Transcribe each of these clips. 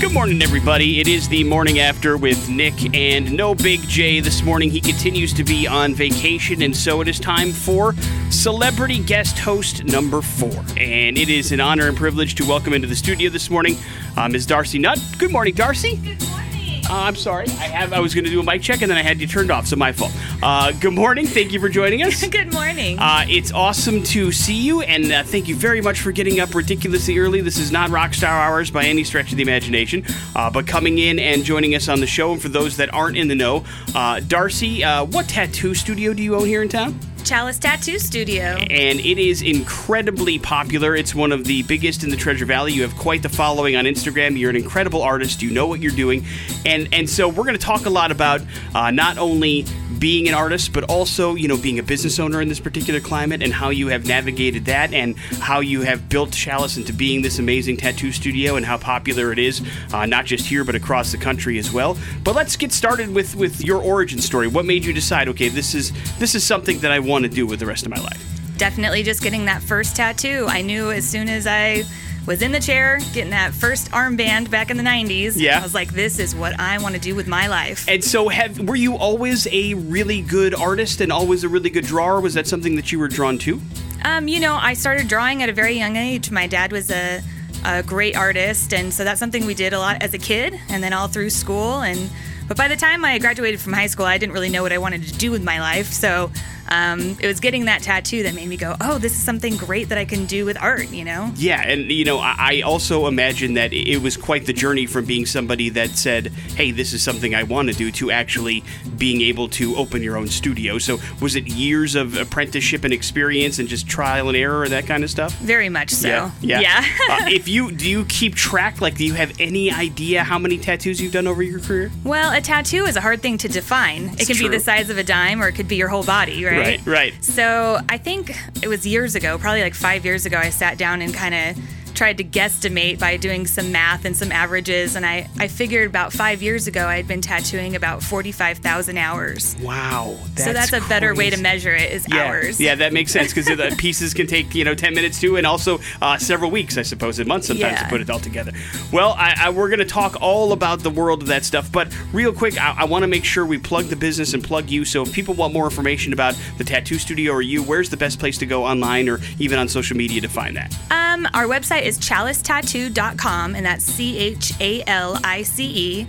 Good morning, everybody. It is the morning after with Nick and no Big J this morning. He continues to be on vacation, and so it is time for celebrity guest host number four. And it is an honor and privilege to welcome into the studio this morning uh, Ms. Darcy Nutt. Good morning, Darcy. Good morning. Uh, I'm sorry. I have. I was going to do a mic check, and then I had you turned off, so my fault. Uh, good morning. Thank you for joining us. Good morning. Uh, it's awesome to see you, and uh, thank you very much for getting up ridiculously early. This is not rock star hours by any stretch of the imagination, uh, but coming in and joining us on the show. And for those that aren't in the know, uh, Darcy, uh, what tattoo studio do you own here in town? Chalice Tattoo Studio. and it is incredibly popular. It's one of the biggest in the Treasure Valley. You have quite the following on Instagram. You're an incredible artist. You know what you're doing, and and so we're going to talk a lot about uh, not only being an artist, but also you know being a business owner in this particular climate and how you have navigated that and how you have built Chalice into being this amazing tattoo studio and how popular it is, uh, not just here but across the country as well. But let's get started with with your origin story. What made you decide? Okay, this is this is something that I want to do with the rest of my life. Definitely just getting that first tattoo. I knew as soon as I was in the chair, getting that first armband back in the 90s, Yeah. I was like, this is what I want to do with my life. And so, have were you always a really good artist and always a really good drawer? Was that something that you were drawn to? Um, you know, I started drawing at a very young age. My dad was a, a great artist, and so that's something we did a lot as a kid, and then all through school. And but by the time I graduated from high school, I didn't really know what I wanted to do with my life. So um, it was getting that tattoo that made me go, "Oh, this is something great that I can do with art." You know? Yeah, and you know, I I also imagine that it was quite the journey from being somebody that said, "Hey, this is something I want to do," to actually being able to open your own studio. So, was it years of apprenticeship and experience and just trial and error and that kind of stuff? Very much so. yeah. Yeah. uh, if you do, you keep track. Like, do you have any idea how many tattoos you've done over your career? well, a tattoo is a hard thing to define. It can true. be the size of a dime, or it could be your whole body, right? Right, right. So I think it was years ago, probably like five years ago, I sat down and kind of tried to guesstimate by doing some math and some averages. And I, I figured about five years ago, I had been tattooing about 45,000 hours. Wow. so that's a better way to measure it is Yeah, hours. yeah, that makes sense because the pieces can take you know ten minutes too, and also uh, several weeks, I suppose, and months sometimes to put it all together. Well, I, I, we're going to talk all about the world of that stuff, but real quick, I, I want to make sure we plug the business and plug you. So if people want more information about the tattoo studio or you, where's the best place to go online or even on social media to find that? Um, our website is chalicetattoo.com, and that's C H A L I C E.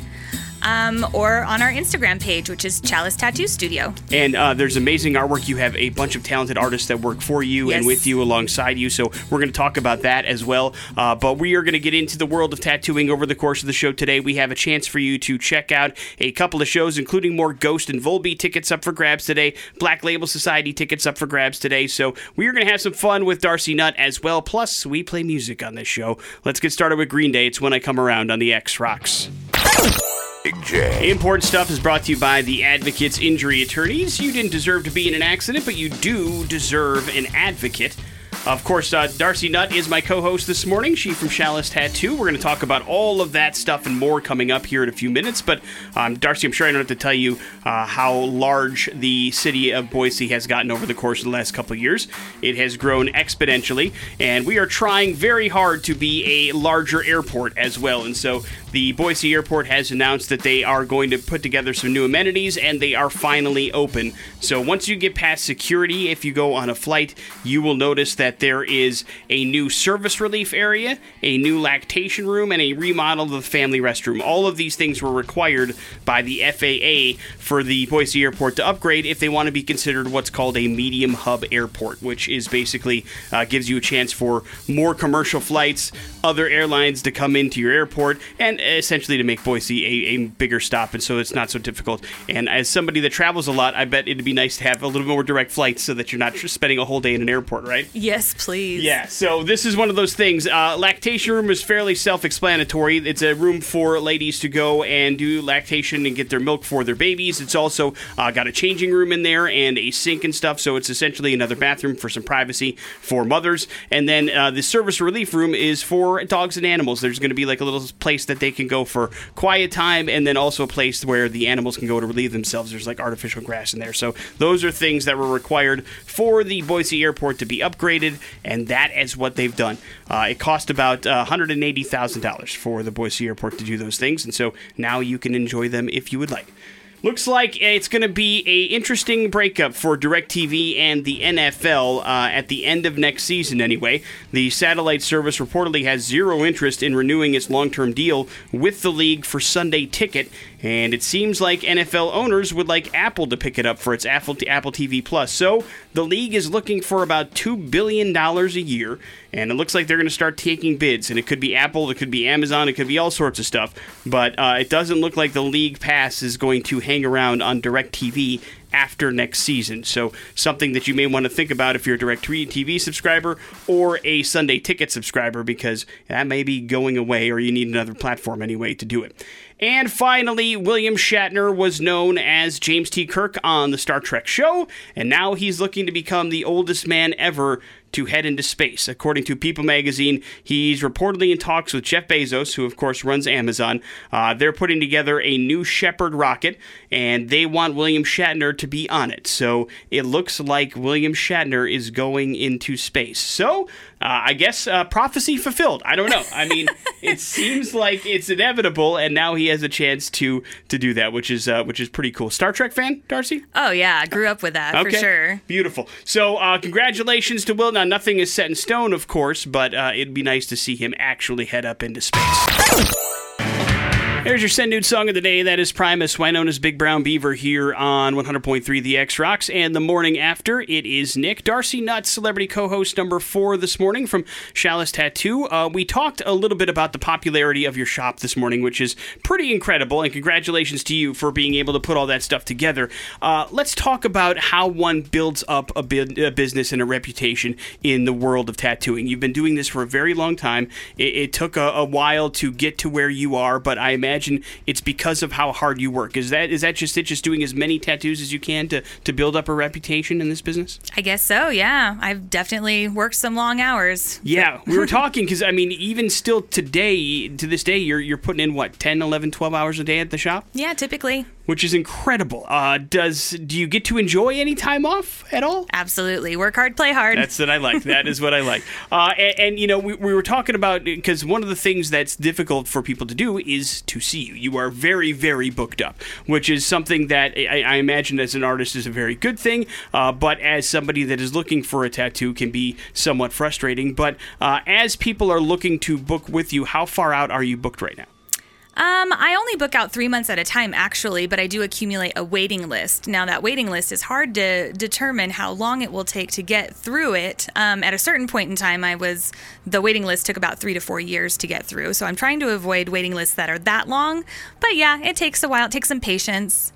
Um, or on our Instagram page, which is Chalice Tattoo Studio. And uh, there's amazing artwork. You have a bunch of talented artists that work for you and with you alongside you. So we're going to talk about that as well. Uh, but we are going to get into the world of tattooing over the course of the show today. We have a chance for you to check out a couple of shows, including more Ghost and Volbeat tickets up for grabs today, Black Label Society tickets up for grabs today. So we are going to have some fun with Darcy Nutt as well. Plus, we play music on this show. Let's get started with Green Day. It's when I come around on the X Rocks. Important Stuff is brought to you by the Advocates Injury Attorneys. You didn't deserve to be in an accident, but you do deserve an advocate. Of course, uh, Darcy Nutt is my co host this morning. She from Chalice Tattoo. We're going to talk about all of that stuff and more coming up here in a few minutes. But, um, Darcy, I'm sure I don't have to tell you uh, how large the city of Boise has gotten over the course of the last couple of years. It has grown exponentially, and we are trying very hard to be a larger airport as well. And so, the Boise Airport has announced that they are going to put together some new amenities and they are finally open. So once you get past security, if you go on a flight, you will notice that there is a new service relief area, a new lactation room, and a remodel of the family restroom. All of these things were required by the FAA for the Boise Airport to upgrade if they want to be considered what's called a medium hub airport, which is basically uh, gives you a chance for more commercial flights, other airlines to come into your airport, and essentially to make Boise a, a bigger stop, and so it's not so difficult. And as somebody that travels a lot, I bet it'd be nice to have a little more direct flights so that you're not spending a whole day in an airport, right? Yes, please. Yeah, so this is one of those things. Uh, lactation room is fairly self explanatory. It's a room for ladies to go and do lactation and get their milk for their babies. It's also uh, got a changing room in there and a sink and stuff, so it's essentially another bathroom for some privacy for mothers. And then uh, the service relief room is for dogs and animals. There's going to be like a little place that they can go for quiet time and then also a place where the animals can go to relieve themselves. There's like artificial grass in there. So those are things that were required for the Boise airport to be upgraded and that is what they've done. Uh, it cost about uh, $180,000 for the Boise Airport to do those things, and so now you can enjoy them if you would like. Looks like it's going to be a interesting breakup for DirecTV and the NFL uh, at the end of next season. Anyway, the satellite service reportedly has zero interest in renewing its long-term deal with the league for Sunday Ticket, and it seems like NFL owners would like Apple to pick it up for its Apple Apple TV Plus. So the league is looking for about two billion dollars a year, and it looks like they're going to start taking bids. And it could be Apple, it could be Amazon, it could be all sorts of stuff. But uh, it doesn't look like the league pass is going to hang around on DirecTV after next season. So, something that you may want to think about if you're a DirecTV subscriber or a Sunday Ticket subscriber, because that may be going away or you need another platform anyway to do it. And finally, William Shatner was known as James T. Kirk on the Star Trek show, and now he's looking to become the oldest man ever to head into space. According to People magazine, he's reportedly in talks with Jeff Bezos, who of course runs Amazon. Uh, they're putting together a new Shepard rocket, and they want William Shatner to be on it. So it looks like William Shatner is going into space. So uh, I guess uh, prophecy fulfilled. I don't know. I mean, it seems like it's inevitable, and now he has a chance to to do that, which is uh, which is pretty cool. Star Trek fan, Darcy? Oh yeah, I grew up with that okay. for sure. Beautiful. So uh, congratulations to Will. Now nothing is set in stone, of course, but uh, it'd be nice to see him actually head up into space. There's your Send Nude song of the day. That is Primus, Wynona's Big Brown Beaver, here on 100.3 The X Rocks. And the morning after, it is Nick, Darcy Nuts, celebrity co host number four this morning from Chalice Tattoo. Uh, we talked a little bit about the popularity of your shop this morning, which is pretty incredible. And congratulations to you for being able to put all that stuff together. Uh, let's talk about how one builds up a, bu- a, business and a reputation in the world of tattooing. You've been doing this for a very long time. It, it took a, a while to get to where you are, but I imagine imagine it's because of how hard you work. Is that is that just it? Just doing as many tattoos as you can to to build up a reputation in this business? I guess so. Yeah, I've definitely worked some long hours. Yeah, we were talking because I mean, even still today, to this day, you're you're putting in what 10, 11, 12 hours a day at the shop. Yeah, typically which is incredible. Uh, does do you get to enjoy any time off at all? Absolutely. Work hard, play hard. That's what I like. that is what I like. Uh, and, and, you know, we, we were talking about because one of the things that's difficult for people to do is to see you. You are very, very booked up, which is something that I, I imagine as an artist is a very good thing, uh, but as somebody that is looking for a tattoo can be somewhat frustrating. But uh, as people are looking to book with you, how far out are you booked right now? Um, I only book out three months at a time, actually, but I do accumulate a waiting list. Now, that waiting list is hard to determine how long it will take to get through it. Um, at a certain point in time, I was the waiting list took about three to four years to get through. So I'm trying to avoid waiting lists that are that long. But yeah, it takes a while. It takes some patience.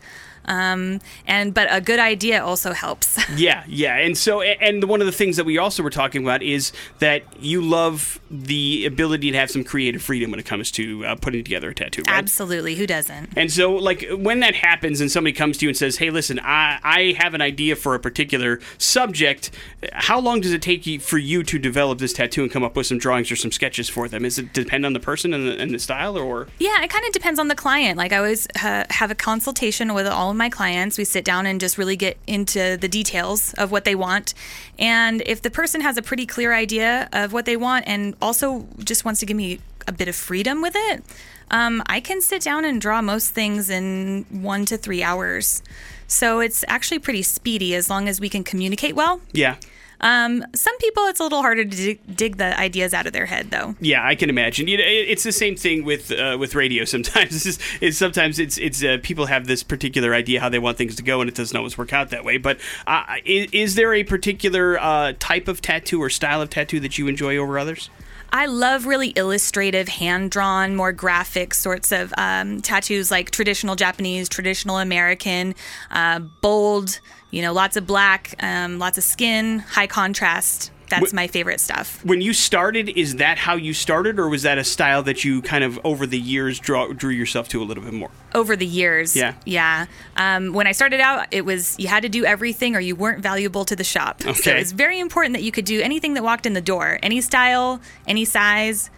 Um, and but a good idea also helps. yeah, yeah, and so and one of the things that we also were talking about is that you love the ability to have some creative freedom when it comes to uh, putting together a tattoo. Right? Absolutely, who doesn't? And so, like when that happens, and somebody comes to you and says, "Hey, listen, I I have an idea for a particular subject. How long does it take you, for you to develop this tattoo and come up with some drawings or some sketches for them? Is it depend on the person and the, and the style, or yeah, it kind of depends on the client. Like I always uh, have a consultation with all of my clients. We sit down and just really get into the details of what they want. And if the person has a pretty clear idea of what they want and also just wants to give me a bit of freedom with it, um, I can sit down and draw most things in one to three hours. So it's actually pretty speedy as long as we can communicate well. Yeah. Um, some people, it's a little harder to dig, dig, the ideas out of their head, though. Yeah, I can imagine. You know, it's the same thing with uh, with radio. Sometimes it's, it's sometimes it's it's uh, people have this particular idea how they want things to go, and it doesn't always work out that way. But uh, is, is, there a particular uh, type of tattoo or style of tattoo that you enjoy over others? I love really illustrative, hand drawn, more graphic sorts of um, tattoos like traditional Japanese, traditional American, uh, bold, you know, lots of black, um, lots of skin, high contrast that's my favorite stuff. When you started, is that how you started, or was that a style that you kind of over the years draw, drew yourself to a little bit more? Over the years, yeah, yeah. Um, when I started out, it was you had to do everything, or you weren't valuable to the shop. Okay. So it's very important that you could do anything that walked in the door, any style, any size.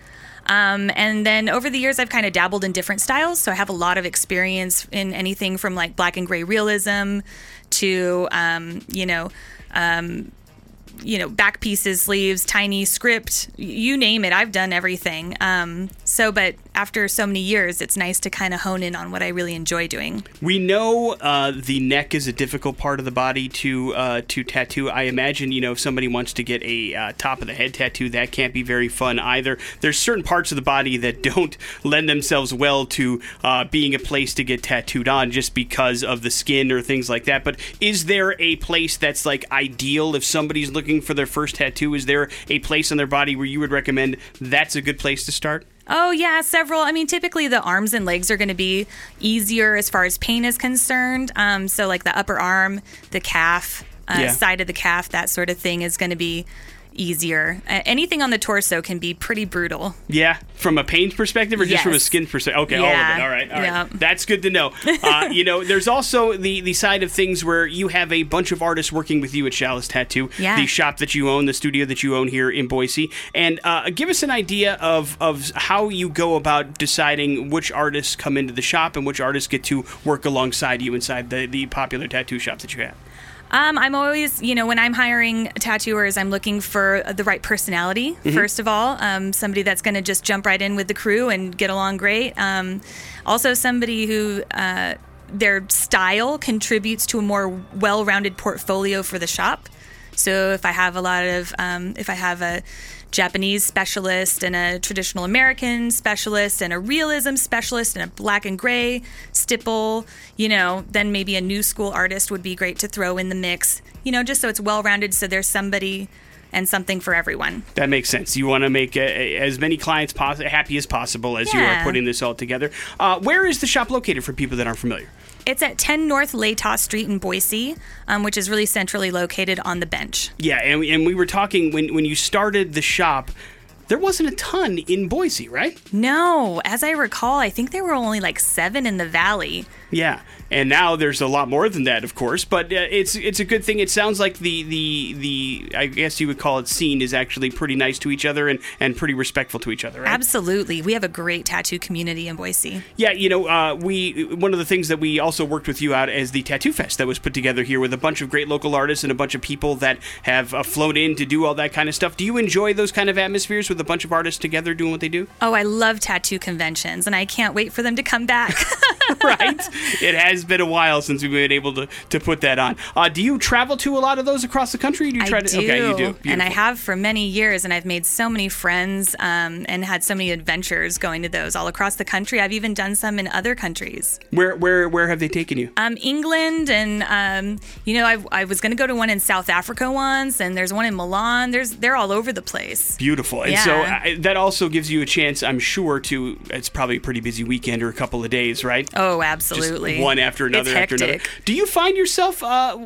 Um, and then over the years, I've kind of dabbled in different styles. So I have a lot of experience in anything from like black and gray realism to, um, you know, um, you know, back pieces, sleeves, tiny script, you name it. I've done everything. Um, so, but after so many years, it's nice to kind of hone in on what I really enjoy doing. We know uh, the neck is a difficult part of the body to uh, to tattoo. I imagine you know if somebody wants to get a uh, top of the head tattoo, that can't be very fun either. There's certain parts of the body that don't lend themselves well to uh, being a place to get tattooed on, just because of the skin or things like that. But is there a place that's like ideal if somebody's looking for their first tattoo? Is there a place on their body where you would recommend that's a good place to start? Oh, yeah, several. I mean, typically the arms and legs are going to be easier as far as pain is concerned. Um, so, like the upper arm, the calf, uh, Yeah. side of the calf, that sort of thing is going to be easier. Uh, anything on the torso can be pretty brutal. Yeah, from a pain perspective or just from a skin perspective? Okay, all of it. All right, all right. Yeah. That's good to know. Uh, you know, there's also the the side of things where you have a bunch of artists working with you at Chalice Tattoo, Yeah. the shop that you own, the studio that you own here in Boise, and uh, give us an idea of of how you go about deciding which artists come into the shop and which artists get to work alongside you inside the the popular tattoo shop that you have. Um, I'm always, you know, when I'm hiring tattooers, I'm looking for the right personality, first of all. Um, somebody that's going to just jump right in with the crew and get along great. Um, also, somebody who uh, their style contributes to a more well rounded portfolio for the shop. So if I have a lot of, um, if I have a Japanese specialist and a traditional American specialist and a realism specialist and a black and gray stipple, you know, then maybe a new school artist would be great to throw in the mix, you know, just so it's well rounded so there's somebody and something for everyone. That makes sense. You want to make uh, as many clients pos- happy as possible as you are putting this all together. Uh, where is the shop located for people that aren't familiar? It's at 10 North Latah Street in Boise, um, which is really centrally located on the bench. Yeah, and we, and we were talking when when you started the shop. There wasn't a ton in Boise, right? No, as I recall, I think there were only like seven in the valley. Yeah, and now there's a lot more than that, of course. But uh, it's it's a good thing. It sounds like the the the I guess you would call it scene is actually pretty nice to each other and and pretty respectful to each other. Right? Absolutely. We have a great tattoo community in Boise. Yeah, you know, uh, we one of the things that we also worked with you out as the Tattoo Fest that was put together here with a bunch of great local artists and a bunch of people that have uh, flown in to do all that kind of stuff. Do you enjoy those kind of atmospheres with a bunch of artists together doing what they do? Oh, I love tattoo conventions, and I can't wait for them to come back. right? It has been a while since we've been able to, to put that on. Uh, do you travel to a lot of those across the country? Do you try I to? do. Okay, you do. And I have for many years, and I've made so many friends um, and had so many adventures going to those all across the country. I've even done some in other countries. Where where where have they taken you? Um, England, and um, you know, I, I was going to go to one in South Africa once, and there's one in Milan. There's they're all over the place. Beautiful. And so Yeah. uh, that also gives you a chance, I'm sure, to. It's probably a pretty busy weekend or a couple of days, right? Oh, Just absolutely. one after another It's after another. Do you find yourself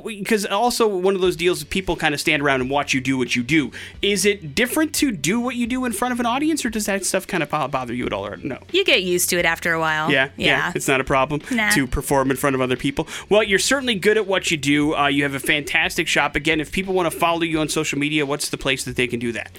because also one of those deals people kind of stand around and watch you do what you do? Is it different to do what you do in front of an audience, or does that stuff kind of bother you at all? Or no? You get used to it after a while. Yeah, yeah, it's not a problem Nah. to perform in front of other people. Well, you're certainly good at what you do. Uh, you have a fantastic shop. Again, if people want to follow you on social media, what's the place that they can do that?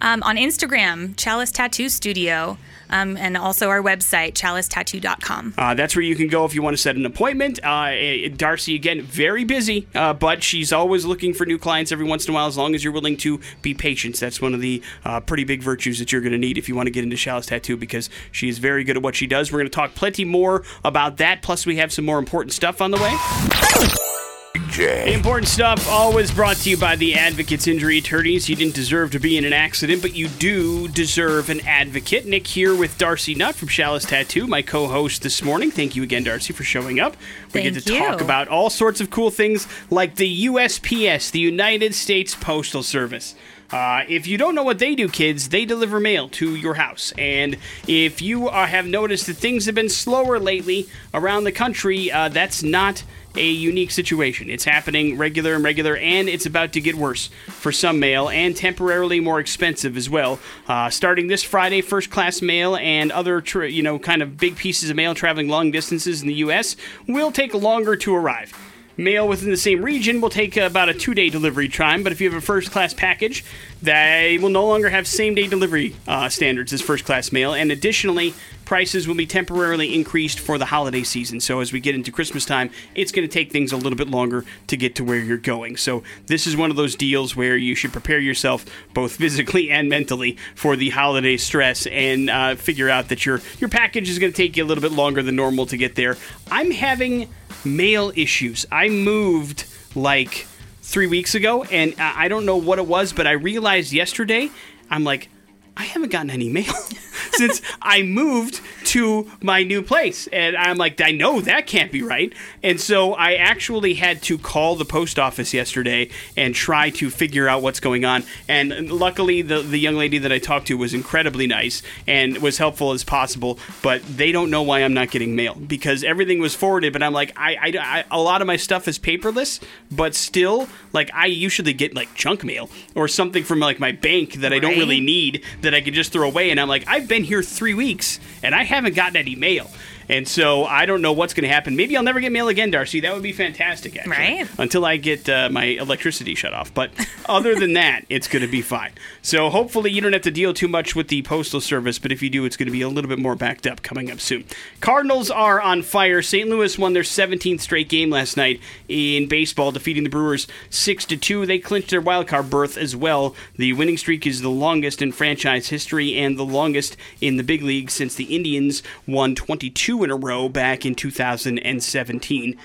Um, on Instagram, Chalice Tattoo Studio, um, and also our website, chalicetattoo.com. Uh, that's where you can go if you want to set an appointment. Uh, eh, Darcy, again, very busy, uh, but she's always looking for new clients every once in a while as long as you're willing to be patient. That's one of the uh, pretty big virtues that you're going to need if you want to get into Chalice Tattoo because she is very good at what she does. We're going to talk plenty more about that, plus, we have some more important stuff on the way. J. Important stuff always brought to you by the Advocates Injury Attorneys. You didn't deserve to be in an accident, but you do deserve an advocate. Nick here with Darcy Nutt from Chalice Tattoo, my co host this morning. Thank you again, Darcy, for showing up. We get Thank to talk about all sorts of cool things like the USPS, the United States Postal Service. Uh, if you don't know what they do, kids, they deliver mail to your house. And if you uh, have noticed that things have been slower lately around the country, uh, that's not a unique situation. It's happening regular and regular, and it's about to get worse for some mail and temporarily more expensive as well. Uh, starting this Friday, first class mail and other, tr you know, kind of big pieces of mail traveling long distances in the U.S. will take longer to arrive. Mail within the same region will take about a two day delivery time, but if you have a first class package, they will no longer have same day delivery uh, standards as first class mail. And additionally, prices will be temporarily increased for the holiday season. So as we get into Christmas time, it's going to take things a little bit longer to get to where you're going. So this is one of those deals where you should prepare yourself both physically and mentally for the holiday stress and uh, figure out that your your package is going to take you a little bit longer than normal to get there. I'm having mail issues. I moved like three weeks ago, and I don't know what it was, but I realized yesterday, I'm like, I haven't gotten any mail since I moved to my new place. And I'm like, I know that can't be right. And so I actually had to call the post office yesterday and try to figure out what's going on. And luckily, the, the young lady that I talked to was incredibly nice and was helpful as possible. But they don't know why I'm not getting mail because everything was forwarded. But I'm like, I, I, I a lot of my stuff is paperless, but still, like, I usually get like junk mail or something from like my bank that I don't really need that I could just throw away. And I'm like, I've been here three weeks and I haven't gotten any mail. And so I don't know what's going to happen. Maybe I'll never get mail again, Darcy. That would be fantastic, actually. Right. Until I get uh, my electricity shut off. But other than that, it's going to be fine. So hopefully you don't have to deal too much with the postal service. But if you do, it's going to be a little bit more backed up coming up soon. Cardinals are on fire. St. Louis won their 17th straight game last night in baseball, defeating the Brewers 6 to 2. They clinched their wild card berth as well. The winning streak is the longest in franchise history and the longest in the big league since the Indians won 22 in a row back in 2017.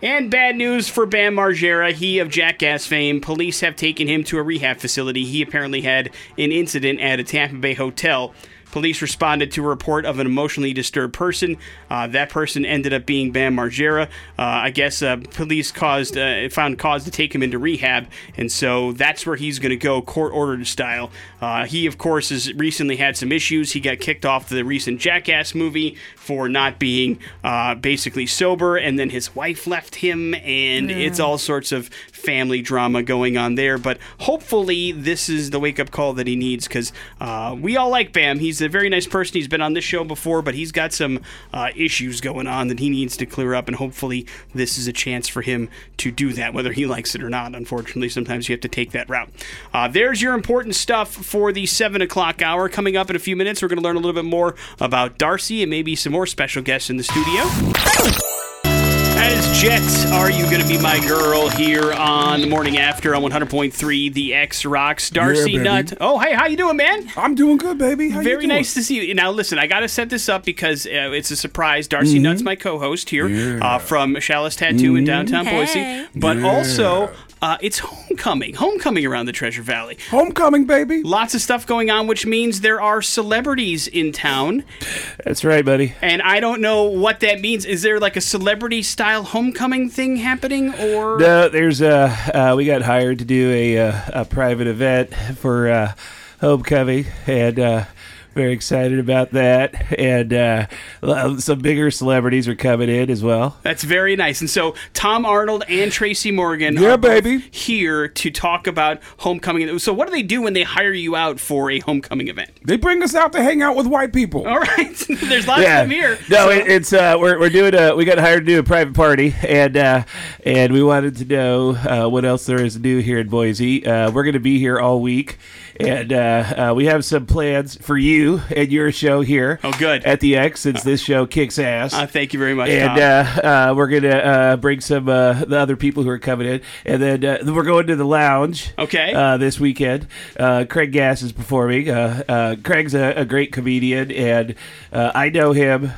And bad news for Bam Margera, he of Jackass fame. Police have taken him to a rehab facility. He apparently had an incident at a Tampa Bay hotel. Police responded to a report of an emotionally disturbed person. Uh, that person ended up being Bam Margera. Uh, I guess uh, police caused uh, found cause to take him into rehab, and so that's where he's going to go, court ordered style. Uh, he, of course, has recently had some issues. He got kicked off the recent Jackass movie for not being uh, basically sober, and then his wife left him, and it's all sorts of family drama going on there. But hopefully, this is the wake up call that he needs because uh, we all like Bam. He's a very nice person. He's been on this show before, but he's got some uh, issues going on that he needs to clear up, and hopefully, this is a chance for him to do that, whether he likes it or not. Unfortunately, sometimes you have to take that route. Uh, there's your important stuff for the 7 o'clock hour. Coming up in a few minutes, we're going to learn a little bit more about Darcy and maybe some more special guests in the studio. As Jets, are you going to be my girl here on the morning after on 100.3 The X Rocks? Darcy baby. Nut. Oh, hey, how you doing, man? I'm doing good, baby. How you Very doing? nice to see you. Now, listen, I got to set this up because uh, it's a surprise. Darcy Nutt's my co-host here Mm-hmm. Yeah. uh, from Chalice Tattoo in downtown Hey. Boise, but Yeah. also uh, it's homecoming. Homecoming around the Treasure Valley. Homecoming, baby. Lots of stuff going on, which means there are celebrities in town. That's right, buddy. And I don't know what that means. Is there like a celebrity style homecoming thing happening, or No, there's uh, uh we got hired to do a uh, a private event for uh, homecoming, and uh, very excited about that. And uh, some bigger celebrities are coming in as well. that's very nice. And so Tom Arnold and Tracy Morgan, Yeah, are baby. here to talk about homecoming. So what do they do when they hire you out for a homecoming event? They bring us out to hang out with white people. All right, there's lots of them here. No, So- it, it's uh, we're, we're doing a we got hired to do a private party, and uh, and we wanted to know uh, what else there is to do here in Boise. Uh, we're going to be here all week, and uh, uh, we have some plans for you and your show here. Oh, good. at the X since this show kicks ass. Uh, thank you very much. and uh, uh, we're gonna uh, bring some uh, the other people who are coming in, and then uh, we're going to the lounge. Okay. Uh, this weekend, uh, Craig Gass is performing. Uh, uh, Craig's a, a great comedian, and uh, I know him.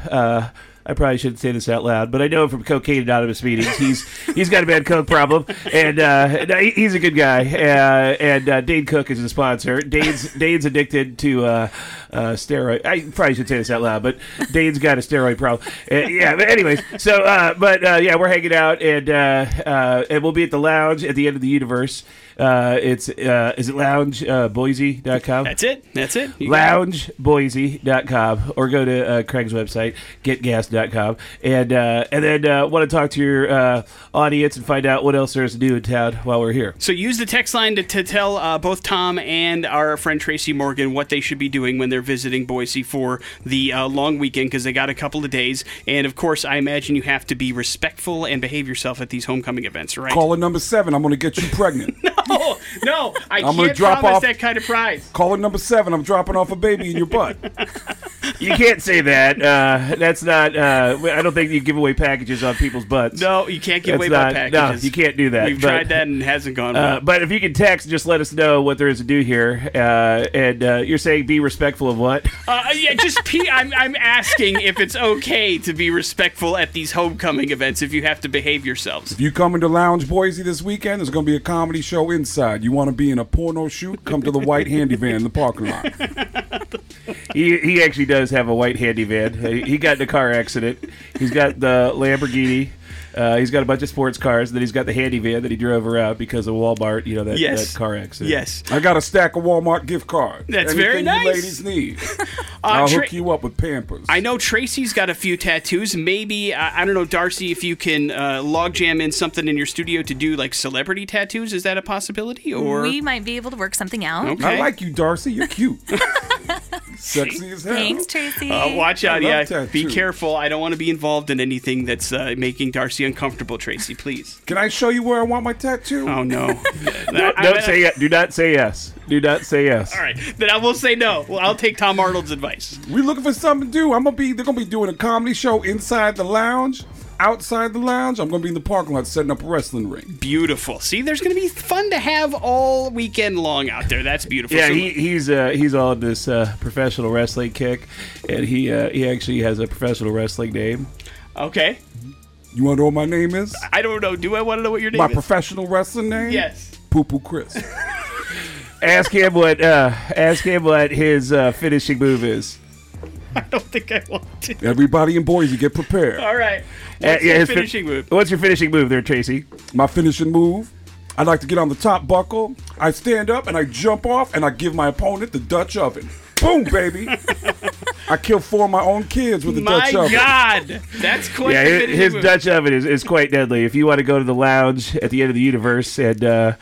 I probably shouldn't say this out loud, but I know him from Cocaine Anonymous meetings. He's he's got a bad coke problem, and uh, he's a good guy. Uh, and uh, Dane Cook is the sponsor. Dane's Dane's addicted to uh, uh, steroid. I probably should say this out loud, but Dane's got a steroid problem. Uh, yeah, but anyways, so uh, but uh, yeah, we're hanging out, and uh, uh, and we'll be at the lounge at the end of the universe. Uh, it's uh, is it lounge uh, that's it. That's it. You loungeboise.com or go to uh, Craig's website, getgas.com. And uh, and then uh, want to talk to your uh, audience and find out what else there is to do in town while we're here. So use the text line to, to tell uh, both Tom and our friend Tracy Morgan what they should be doing when they're visiting Boise for the uh, long weekend because they got a couple of days. And of course, I imagine you have to be respectful and behave yourself at these homecoming events, right? Caller number seven, I'm going to get you pregnant. no, no, I I'm gonna can't drop promise off- that kind of prize. Caller number seven, I'm dropping off a baby in your butt. You can't say that. Uh, that's not. Uh, I don't think you give away packages on people's butts. No, you can't give That's away not- my no, packages. you can't do that, We've but- tried that and it hasn't gone well. Uh, but if you can text, just let us know what there is to do here. Uh, and uh, you're saying be respectful of what? Uh, yeah, just P- I'm, I'm asking if it's okay to be respectful at these homecoming events if you have to behave yourselves. If you come into Lounge Boise this weekend, there's going to be a comedy show inside. You want to be in a porno shoot? Come to the white handy van in the parking lot. He, he actually does have a white handy van. He, he got in a car accident. He's got the Lamborghini. Uh, he's got a bunch of sports cars. And then he's got the handy van that he drove around because of Walmart. You know that, Yes. that car accident. Yes. I got a stack of Walmart gift cards. That's Anything very nice. you ladies need. Uh, I'll Tra- hook you up with Pampers. I know Tracy's got a few tattoos. Maybe I, I don't know, Darcy, if you can uh, logjam in something in your studio to do like celebrity tattoos. Is that a possibility? Or we might be able to work something out. Okay. I like you, Darcy. You're cute. Sexy as hell. Thanks, Tracy. Uh, watch out, I yeah. love Be careful. I don't want to be involved in anything that's uh, making Darcy uncomfortable, Tracy. Please. Can I show you where I want my tattoo? Oh no. Don't, I- don't I- say yes. Do not say yes. Do not say yes. All right, then I will say no. Well, I'll take Tom Arnold's advice. We looking for something to do. I'm gonna be. They're gonna be doing a comedy show inside the lounge. Outside the lounge, I'm gonna be in the parking lot setting up a wrestling ring. Beautiful. See, there's going to be fun to have all weekend long out there. That's beautiful. Yeah, So- he, he's uh, he's on this uh, professional wrestling kick, and he uh, he actually has a professional wrestling name. okay. You want to know what my name is? I don't know. Do I want to know what your name My is? My professional wrestling name? yes. Poo Poo Chris. Ask him what uh, ask him what his uh, finishing move is. I don't think I want to. Everybody in Boise, get prepared. All right. Uh, yeah, your his fin- finishing move? What's your finishing move there, Tracy? My finishing move. I like to get on the top buckle. I stand up and I jump off and I give my opponent the Dutch oven. Boom, baby. I killed four of my own kids with the My Dutch oven. My God, that's quite Yeah, his, his. Dutch oven is, is quite deadly. If you want to go to the lounge at the end of the universe and uh,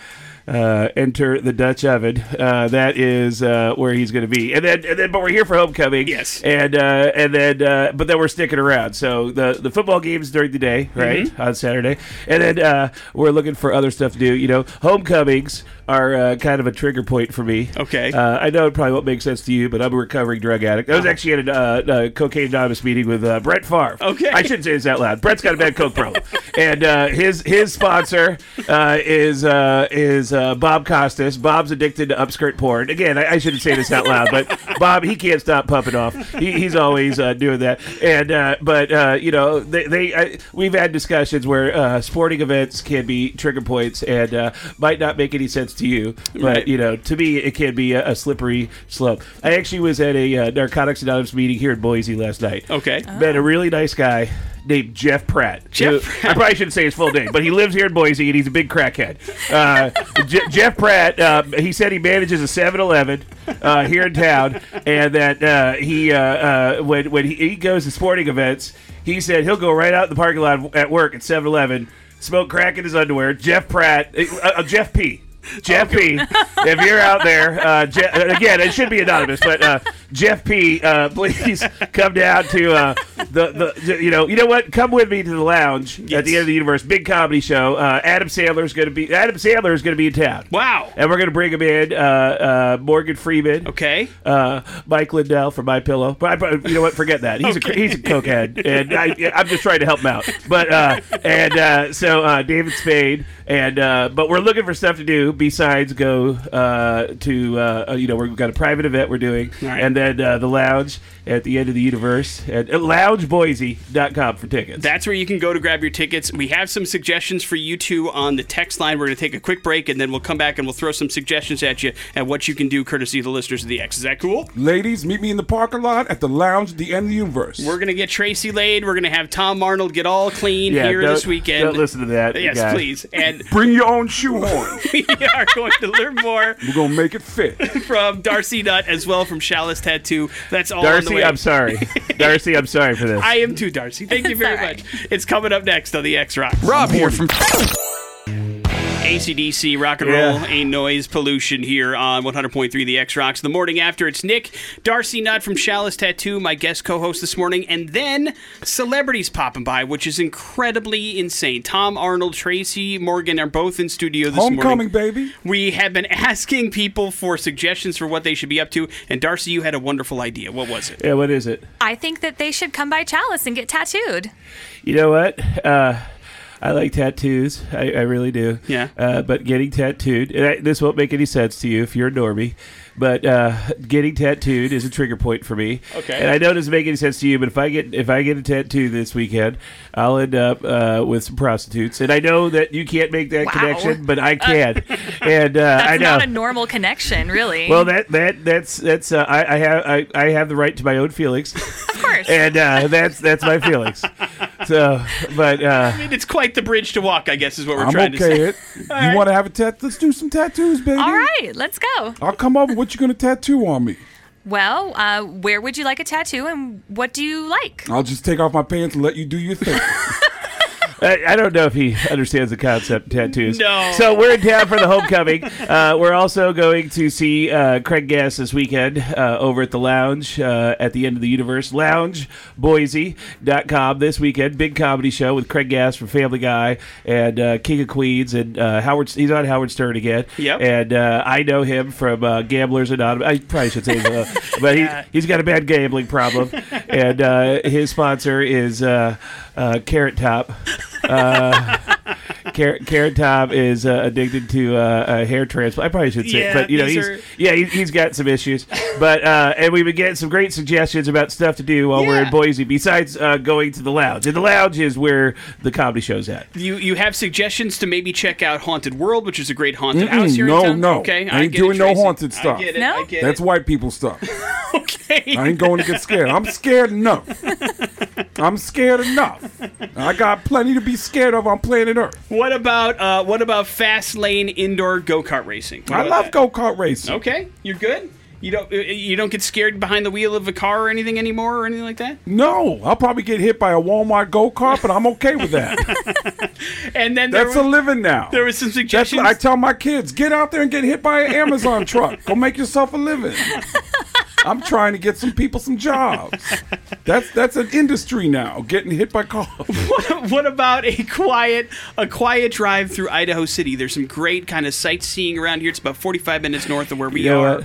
uh, enter the Dutch oven, uh, that is uh, where he's going to be. And then, and then, but we're here for homecoming. Yes. and uh, and then, uh, but then we're sticking around. So the the football games during the day, right, Mm-hmm. on Saturday, and then uh, we're looking for other stuff to do. You know, homecomings are uh, kind of a trigger point for me. Okay. Uh, I know it probably won't make sense to you, but I'm a recovering drug addict. I was actually at a uh, uh, cocaine anonymous meeting with uh, Brett Favre. Okay. I shouldn't say this out loud. Brett's got a bad coke problem, and uh, his his sponsor uh, is uh, is uh, Bob Costas. Bob's addicted to upskirt porn. Again, I, I shouldn't say this out loud, but Bob he can't stop pumping off. He, he's always uh, doing that. And uh, but uh, you know they, they I, we've had discussions where uh, sporting events can be trigger points and uh, might not make any sense to you, but Right. you know to me it can be a, a slippery slope. I actually was at a uh, Narcotics Anonymous meeting here in Boise last night. Okay. Met a really nice guy named Jeff Pratt. Jeff who- Pratt. I probably shouldn't say his full name, but he lives here in Boise and he's a big crackhead. Uh, Je- Jeff Pratt, uh, he said he manages a 7 Eleven uh, here in town, and that uh, he, uh, uh, when, when he, he goes to sporting events, he said he'll go right out in the parking lot at work at 7 Eleven, smoke crack in his underwear. Jeff Pratt, Jeff P. Jeff P. If you're out there, uh, Je- again, it should be anonymous, but uh, Jeff P. Uh, please come down to uh, the the you know you know what? Come with me to the lounge at the end of the universe. Big comedy show. Uh, Adam Sandler is going to be Adam Sandler is going to be in town. Wow. And we're going to bring him in. Uh, uh, Morgan Freeman. Okay. Uh, Mike Lindell from My Pillow. But I, you know what? Forget that. He's Okay. a he's a cokehead, and I, I'm just trying to help him out. But uh, and uh, so uh, David Spade, and uh, but we're looking for stuff to do besides go uh, to uh, you know we've got a private event we're doing, right. and then uh, the lounge at the end of the universe at loungeboise.com for tickets. That's where you can go to grab your tickets. We have some suggestions for you two on the text line. We're going to take a quick break and then we'll come back and we'll throw some suggestions at you and what you can do courtesy of the listeners of the X. Is that cool? Ladies, meet me in the parking lot at the lounge at the end of the universe. We're going to get Tracy laid. We're going to have Tom Arnold get all clean yeah, here this weekend. Don't listen to that. Yes, guy. please. And Bring your own shoehorn. we are going to learn more We're gonna make it fit. from Darcy Nutt as well from Chalice Tattoo. That's all on the Darcy, way. I'm sorry. Darcy, I'm sorry for this. I am too, Darcy. Thank you very much. It's coming up next on the X Rocks. Rob here from ACDC, rock and Yeah. roll, ain't noise, pollution here on 100.3 The X Rocks. The morning after, it's Nick, Darcy Nutt from Chalice Tattoo, my guest co host this morning, and then celebrities popping by, which is incredibly insane. Tom Arnold, Tracy Morgan are both in studio this Homecoming, morning. Homecoming, baby. We have been asking people for suggestions for what they should be up to, and Darcy, you had a wonderful idea. What was it? Yeah, what is it? I think that they should come by Chalice and get tattooed. You know what? Uh, I like tattoos. I, I really do. Yeah. Uh, but getting tattooed, and I, this won't make any sense to you if you're a normie, but uh, getting tattooed is a trigger point for me. Okay. And I know it doesn't make any sense to you, but if I get if I get a tattoo this weekend, I'll end up uh, with some prostitutes. And I know that you can't make that Wow. connection, but I can. and uh, That's I know. not a normal connection, really. well, that that that's that's uh, I, I have I, I have the right to my own feelings, of course. and uh, that's that's my feelings. So, but uh, I mean, it's quite the bridge to walk, I guess, is what we're I'm trying to say. It. You want to have a tattoo? Let's do some tattoos, baby. All right, let's go. I'll come over. What you gonna tattoo on me? Well, uh, where would you like a tattoo, and what do you like? I'll just take off my pants and let you do your thing. I, I don't know if he understands the concept of tattoos. No. So we're in town for the homecoming. Uh, we're also going to see uh, Craig Gass this weekend uh, over at the Lounge uh, at the end of the universe. LoungeBoise.com this weekend. Big comedy show with Craig Gass from Family Guy and uh, King of Queens and uh, Howard. He's on Howard Stern again. Yep. And uh, I know him from uh, Gamblers Anonymous. I probably should say, uh, but he, he's got a bad gambling problem, and uh, his sponsor is uh, uh, Carrot Top. Carrot, Carrot Top is uh, addicted to uh, a hair transplant. I probably should say, Yeah, but you know, he's are- yeah, he, he's got some issues. But uh, and we've been getting some great suggestions about stuff to do while we're in Boise. Besides uh, going to the lounge, and the lounge is where the comedy show's at. You you have suggestions to maybe check out Haunted World, which is a great haunted house here no, in town? no. Okay, I ain't get it, doing no haunted stuff. I get it. No? I get That's it. white people stuff. okay. I ain't going to get scared. I'm scared enough. I'm scared enough. I got plenty to be scared of on planet Earth. What about uh, what about fast lane indoor go kart racing? What I love go kart racing. Okay, you're good. You don't you don't get scared behind the wheel of a car or anything anymore or anything like that. No, I'll probably get hit by a Walmart go kart, but I'm okay with that. And then That's a living now. there was some That's suggestions. what I tell my kids: get out there and get hit by an Amazon truck. Go make yourself a living. I'm trying to get some people some jobs. That's that's an industry now. Getting hit by cars. what, what about a quiet a quiet drive through Idaho City? There's some great kind of sightseeing around here. It's about 45 minutes north of where we You know are.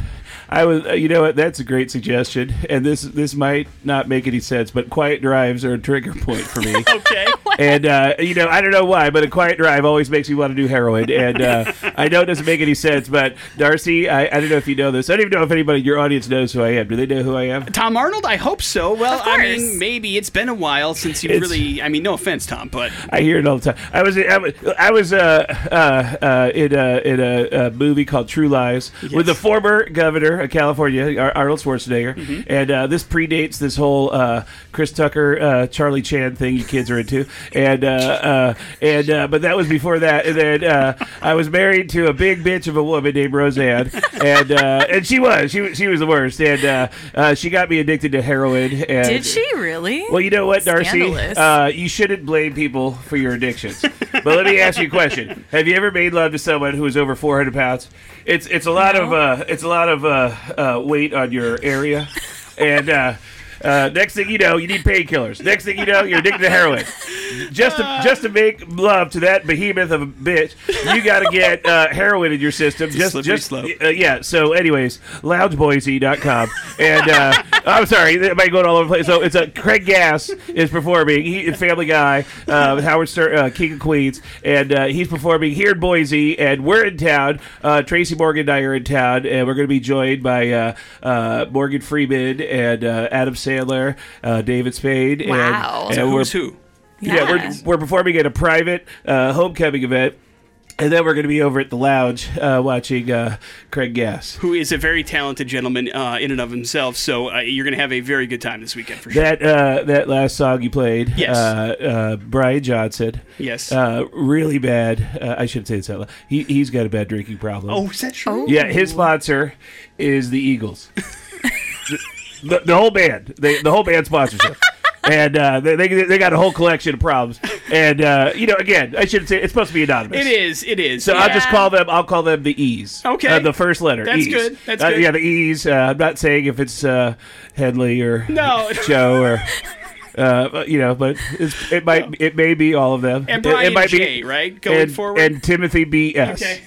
I was, uh, you know what? That's a great suggestion, and this this might not make any sense, but quiet drives are a trigger point for me. Okay. and uh, you know, I don't know why, but a quiet drive always makes me want to do heroin. And uh, I know it doesn't make any sense, but Darcy, I, I don't know if you know this. I don't even know if anybody in your audience knows who I am. Do they know who I am? Tom Arnold, I hope so. Well, I mean, maybe it's been a while since It's- really. I mean, no offense, Tom, but I hear it all the time. I was I was, I was uh, uh, uh, in a in a, a movie called True Lies with the former governor of California, Ar- Arnold Schwarzenegger, Mm-hmm. and uh, this predates this whole uh, Chris Tucker, uh, Charlie Chan thing you kids are into, and uh, uh, and uh, but that was before that, and then uh, I was married to a big bitch of a woman named Roseanne, and uh, and she was she she was the worst, and uh, uh, she got me addicted to heroin. And, Did she really? well, you know what, Darcy? Uh, you shouldn't blame people for your addictions. But let me ask you a question: Have you ever made love to someone who is over 400 pounds? It's it's a lot of uh, it's a lot of uh, uh, weight on your area, and. Uh, next thing you know, you need painkillers. Next thing you know, you're addicted to heroin. Just to just to make love to that behemoth of a bitch, you got to get uh, heroin in your system. Just just slope. uh, yeah. So, anyways, loungeboise.com. And uh, I'm sorry, it might go all over the place. So it's a Craig Gass is performing. He Family Guy, uh, with Howard Stern, uh, King of Queens, and uh, he's performing here in Boise. And we're in town. Uh, Tracy Morgan and I are in town, and we're going to be joined by uh, uh, Morgan Freeman and uh, Adam Sandler, uh, David Spade. Wow. And, so and we're, who's who? yeah, we're, we're performing at a private uh, homecoming event. And then we're going to be over at the lounge uh, watching uh, Craig Gass. Who is a very talented gentleman uh, in and of himself. So uh, you're going to have a very good time this weekend for sure. That uh, that last song you played, Yes. uh, uh, Brian Johnson, yes. uh, really bad. Uh, I shouldn't say this out loud. He he's got a bad drinking problem. oh, is that true? yeah. His sponsor is the Eagles. the, the whole band, they, the whole band sponsorship. And uh, they, they they got a whole collection of problems. and uh, you know, again, I should say it's supposed to be anonymous. It is. It is. So I'll just call them. I'll call them the E's. Okay. Uh, the first letter. That's E's. good. That's Uh, good. Yeah, the E's. Uh, I'm not saying if it's uh, Headley or No. Joe or. Uh, you know, but it's, it might it may be all of them. and It- Brian it might J. be, right going and, forward. and Timothy B S. okay.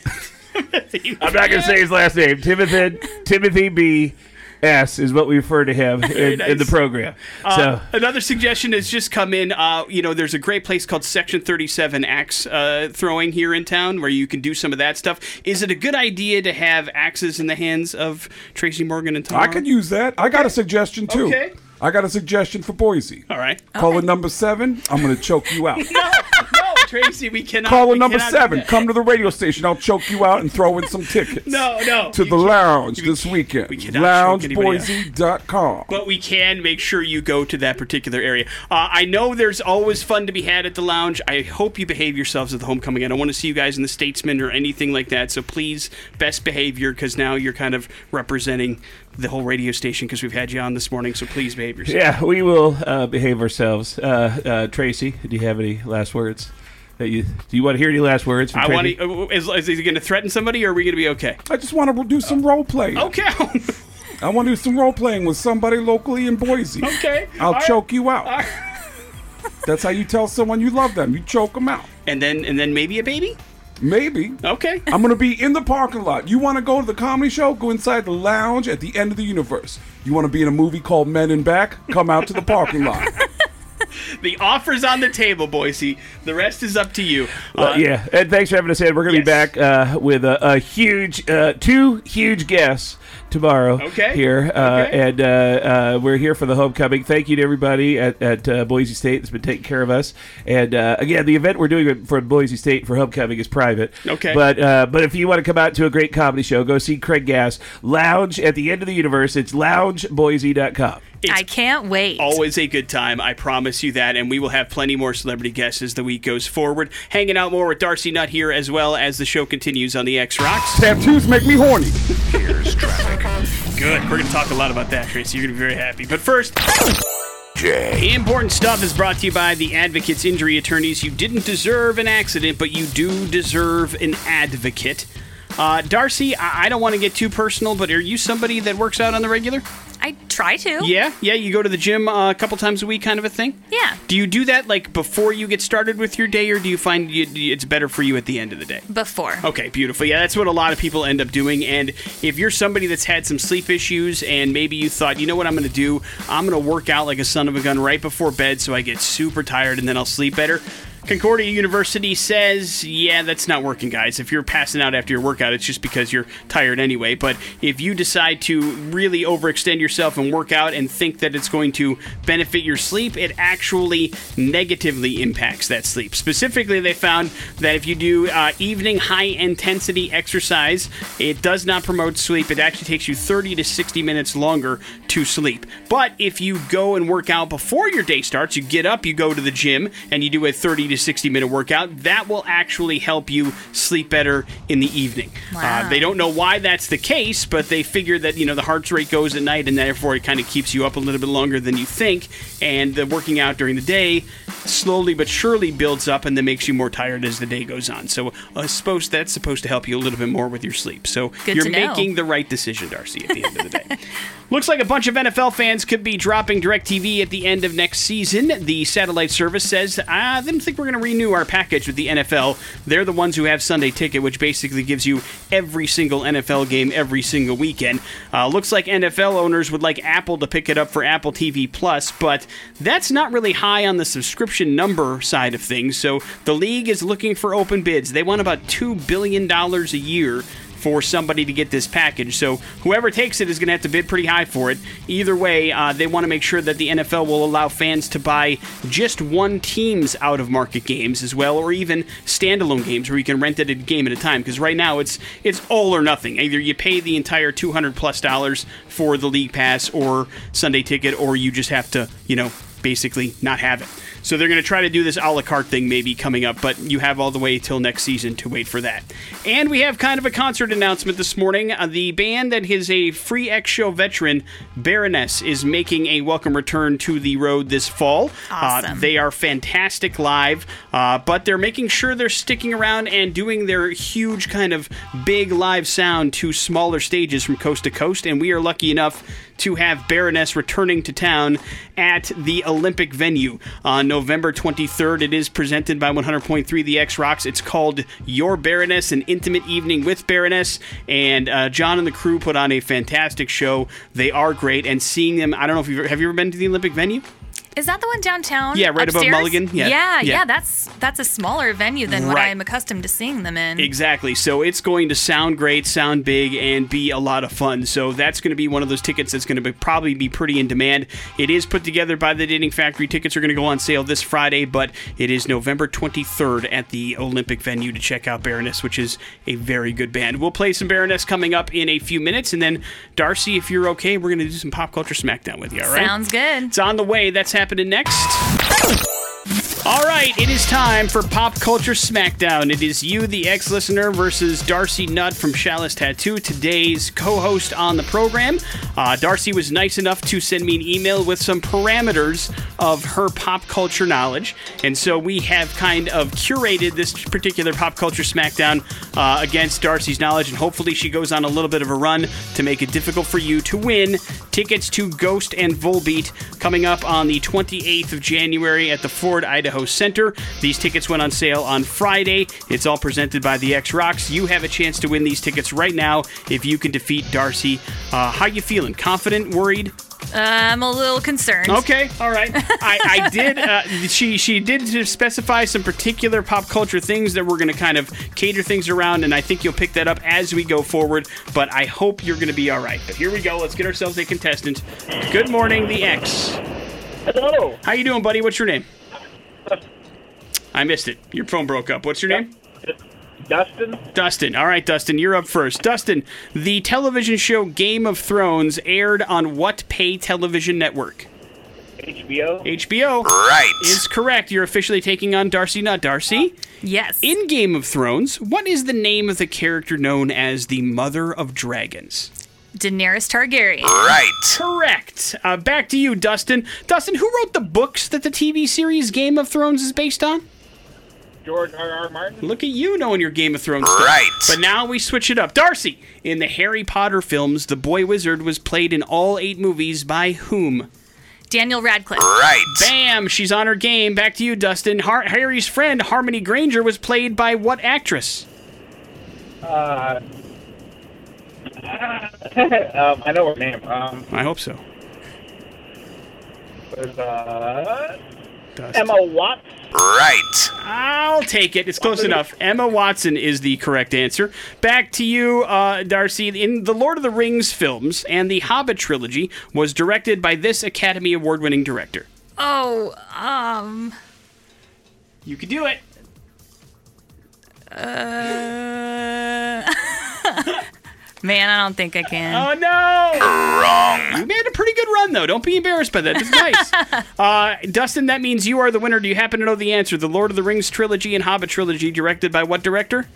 I'm not going to say his last name. Timothy Timothy B. S is what we refer to him in, in the nice. program. Uh, so another suggestion has just come in. Uh, you know, there's a great place called Section 37 axe uh, throwing here in town where you can do some of that stuff. Is it a good idea to have axes in the hands of Tracy Morgan and Tom? I could use that. I got a suggestion too. Okay. I got a suggestion for Boise. All right. Caller number seven. I'm gonna choke you out. No, no, Tracy, we cannot. Caller we number cannot seven. Come to the radio station. I'll choke you out and throw in some tickets. No, no. To the can't. lounge this weekend. we cannot choke. LoungeBoise.com. But we can make sure you go to that particular area. Uh, I know there's always fun to be had at the lounge. I hope you behave yourselves at the homecoming. I don't want to see you guys in the Statesman or anything like that. So please, best behavior because now you're kind of representing the whole radio station because we've had you on this morning. So please behave yourself. yeah, we will uh, behave ourselves. Uh, uh, Tracy, do you have any last words? That you do you want to hear any last words? From I want to. Uh, is, is he going to threaten somebody, or are we going to be okay? I just want to do some role playing. Okay. I want to do some role playing with somebody locally in Boise. okay. I'll All right. choke you out. All right. That's how you tell someone you love them. You choke them out. And then, and then maybe a baby. Maybe. Okay. I'm gonna be in the parking lot. You want to go to the comedy show? Go inside the lounge at the end of the universe. You want to be in a movie called Men in Back? Come out to the parking lot. The offer's on the table, Boise. The rest is up to you. Uh, yeah, and thanks for having us in. We're going to yes. be back uh, with a, a huge, uh, two huge guests tomorrow. Okay. Here, uh, Okay. and uh, uh, we're here for the homecoming. Thank you to everybody at, at uh, Boise State that's been taking care of us. And uh, again, the event we're doing for Boise State for homecoming is private. Okay. But uh, but if you want to come out to a great comedy show, go see Craig Gass Lounge at the end of the universe. It's loungeboise.com. It's I can't wait. Always a good time, I promise you that, and we will have plenty more celebrity guests as the week goes forward. Hanging out more with Darcy Nutt here as well as the show continues on the X Rocks. Tattoos make me horny. Here's traffic. Good. We're going to talk a lot about that, Tracy. You're going to be very happy. But first, Jay. important stuff is brought to you by the Advocates Injury Attorneys. You didn't deserve an accident, but you do deserve an advocate. Uh, Darcy, I, I don't want to get too personal, but are you somebody that works out on the regular? I try to. Yeah, yeah. You go to the gym uh, a couple times a week, kind of a thing. Yeah. Do you do that like before you get started with your day, or do you find you, it's better for you at the end of the day? Before. Okay, beautiful. Yeah, that's what a lot of people end up doing. And if you're somebody that's had some sleep issues and maybe you thought, you know what I'm going to do? I'm going to work out like a son of a gun right before bed so I get super tired and then I'll sleep better. Concordia University says, yeah, that's not working, guys. If you're passing out after your workout, it's just because you're tired anyway. But if you decide to really overextend yourself and work out and think that it's going to benefit your sleep, it actually negatively impacts that sleep. Specifically, they found that if you do uh, evening high intensity exercise, it does not promote sleep. It actually takes you 30 to 60 minutes longer to sleep. But if you go and work out before your day starts, you get up, you go to the gym, and you do a 30 to 60 minute workout, that will actually help you sleep better in the evening. Wow. Uh, they don't know why that's the case, but they figure that, you know, the heart rate goes at night and therefore it kind of keeps you up a little bit longer than you think. And the working out during the day slowly but surely builds up and then makes you more tired as the day goes on. So I suppose that's supposed to help you a little bit more with your sleep. So Good you're making the right decision, Darcy, at the end of the day. Looks like a bunch of NFL fans could be dropping DirecTV at the end of next season. The satellite service says, I didn't think we're going to renew our package with the NFL. They're the ones who have Sunday Ticket, which basically gives you every single NFL game every single weekend. Uh, looks like NFL owners would like Apple to pick it up for Apple TV Plus, but that's not really high on the subscription number side of things. So the league is looking for open bids. They want about $2 billion a year for somebody to get this package. So whoever takes it is going to have to bid pretty high for it. Either way, uh, they want to make sure that the NFL will allow fans to buy just one team's out of market games as well, or even standalone games where you can rent it a game at a time. Because right now it's it's all or nothing. Either you pay the entire 200 plus dollars for the league pass or Sunday ticket, or you just have to you know basically not have it. So they're going to try to do this a la carte thing maybe coming up, but you have all the way till next season to wait for that. And we have kind of a concert announcement this morning. Uh, the band that is a Free X Show veteran, Baroness, is making a welcome return to the road this fall. Uh, Awesome. they are fantastic live, uh, but they're making sure they're sticking around and doing their huge kind of big live sound to smaller stages from coast to coast. And we are lucky enough to have Baroness returning to town at the Olympic venue on November 23rd. It is presented by 100.3 The X Rocks. It's called Your Baroness, an intimate evening with Baroness. And uh, John and the crew put on a fantastic show. They are great. And seeing them, I don't know if you've have you ever been to the Olympic venue? Is that the one downtown? Yeah, right above? Mulligan? Yeah. yeah, Yeah. yeah, That's that's a smaller venue than what I'm accustomed to seeing them in. Exactly. So it's going to sound great, sound big, and be a lot of fun. So that's going to be one of those tickets that's going to be, probably be pretty in demand. It is put together by the Knitting Factory. Tickets are going to go on sale this Friday, but it is November 23rd at the Olympic venue to check out Baroness, which is a very good band. We'll play some Baroness coming up in a few minutes, and then Darcy, if you're okay, we're going to do some pop culture smackdown with you. All right? Sounds good. It's on the way. That's happening next. All right, it is time for Pop Culture Smackdown. It is you, the ex listener, versus Darcy Nutt from Chalice Tattoo, today's co host on the program. Uh, Darcy was nice enough to send me an email with some parameters of her pop culture knowledge. And so we have kind of curated this particular Pop Culture Smackdown uh, against Darcy's knowledge. And hopefully she goes on a little bit of a run to make it difficult for you to win tickets to Ghost and Volbeat coming up on the 28th of January at the Ford, Idaho Center. These tickets went on sale on Friday. It's all presented by the X Rocks. You have a chance to win these tickets right now if you can defeat Darcy. Uh, how you feeling? Confident? Worried? I'm a little concerned. Okay, all right. I, I did. Uh, she she did specify some particular pop culture things that we're going to kind of cater things around, and I think you'll pick that up as we go forward. But I hope you're going to be all right. But here we go. Let's get ourselves a contestant. Good morning, the X. Hello. How you doing, buddy? What's your name? I missed it. Your phone broke up. What's your name? Dustin? Dustin. All right, Dustin, you're up first. Dustin, the television show Game of Thrones aired on what pay television network? HBO? HBO. Right. is correct. You're officially taking on Darcy Nutt Darcy. Yes. In Game of Thrones, what is the name of the character known as the Mother of Dragons? Daenerys Targaryen. Right. Correct. Uh, back to you, Dustin. Dustin, who wrote the books that the TV series Game of Thrones is based on? George R. R. Martin? Look at you knowing your Game of Thrones stuff. Right. But now we switch it up. Darcy, in the Harry Potter films, the boy wizard was played in all eight movies by whom? Daniel Radcliffe. Right. Bam! She's on her game. Back to you, Dustin. Har- Harry's friend, Hermione Granger, was played by what actress? Uh, um, I know her name. Um, I hope so. was, uh, Dustin. Emma Watts? Right. I'll take it. It's close enough. Emma Watson is the correct answer. Back to you, uh, Darcy. In the Lord of the Rings films and the Hobbit trilogy was directed by this Academy Award winning director. Oh, um. You could do it. Uh, man, I don't think I can. Oh, no! Wrong. You made a pretty good run, though. Don't be embarrassed by that. That's nice. uh, Dustin, that means you are the winner. Do you happen to know the answer? The Lord of the Rings trilogy and Hobbit trilogy, directed by what director?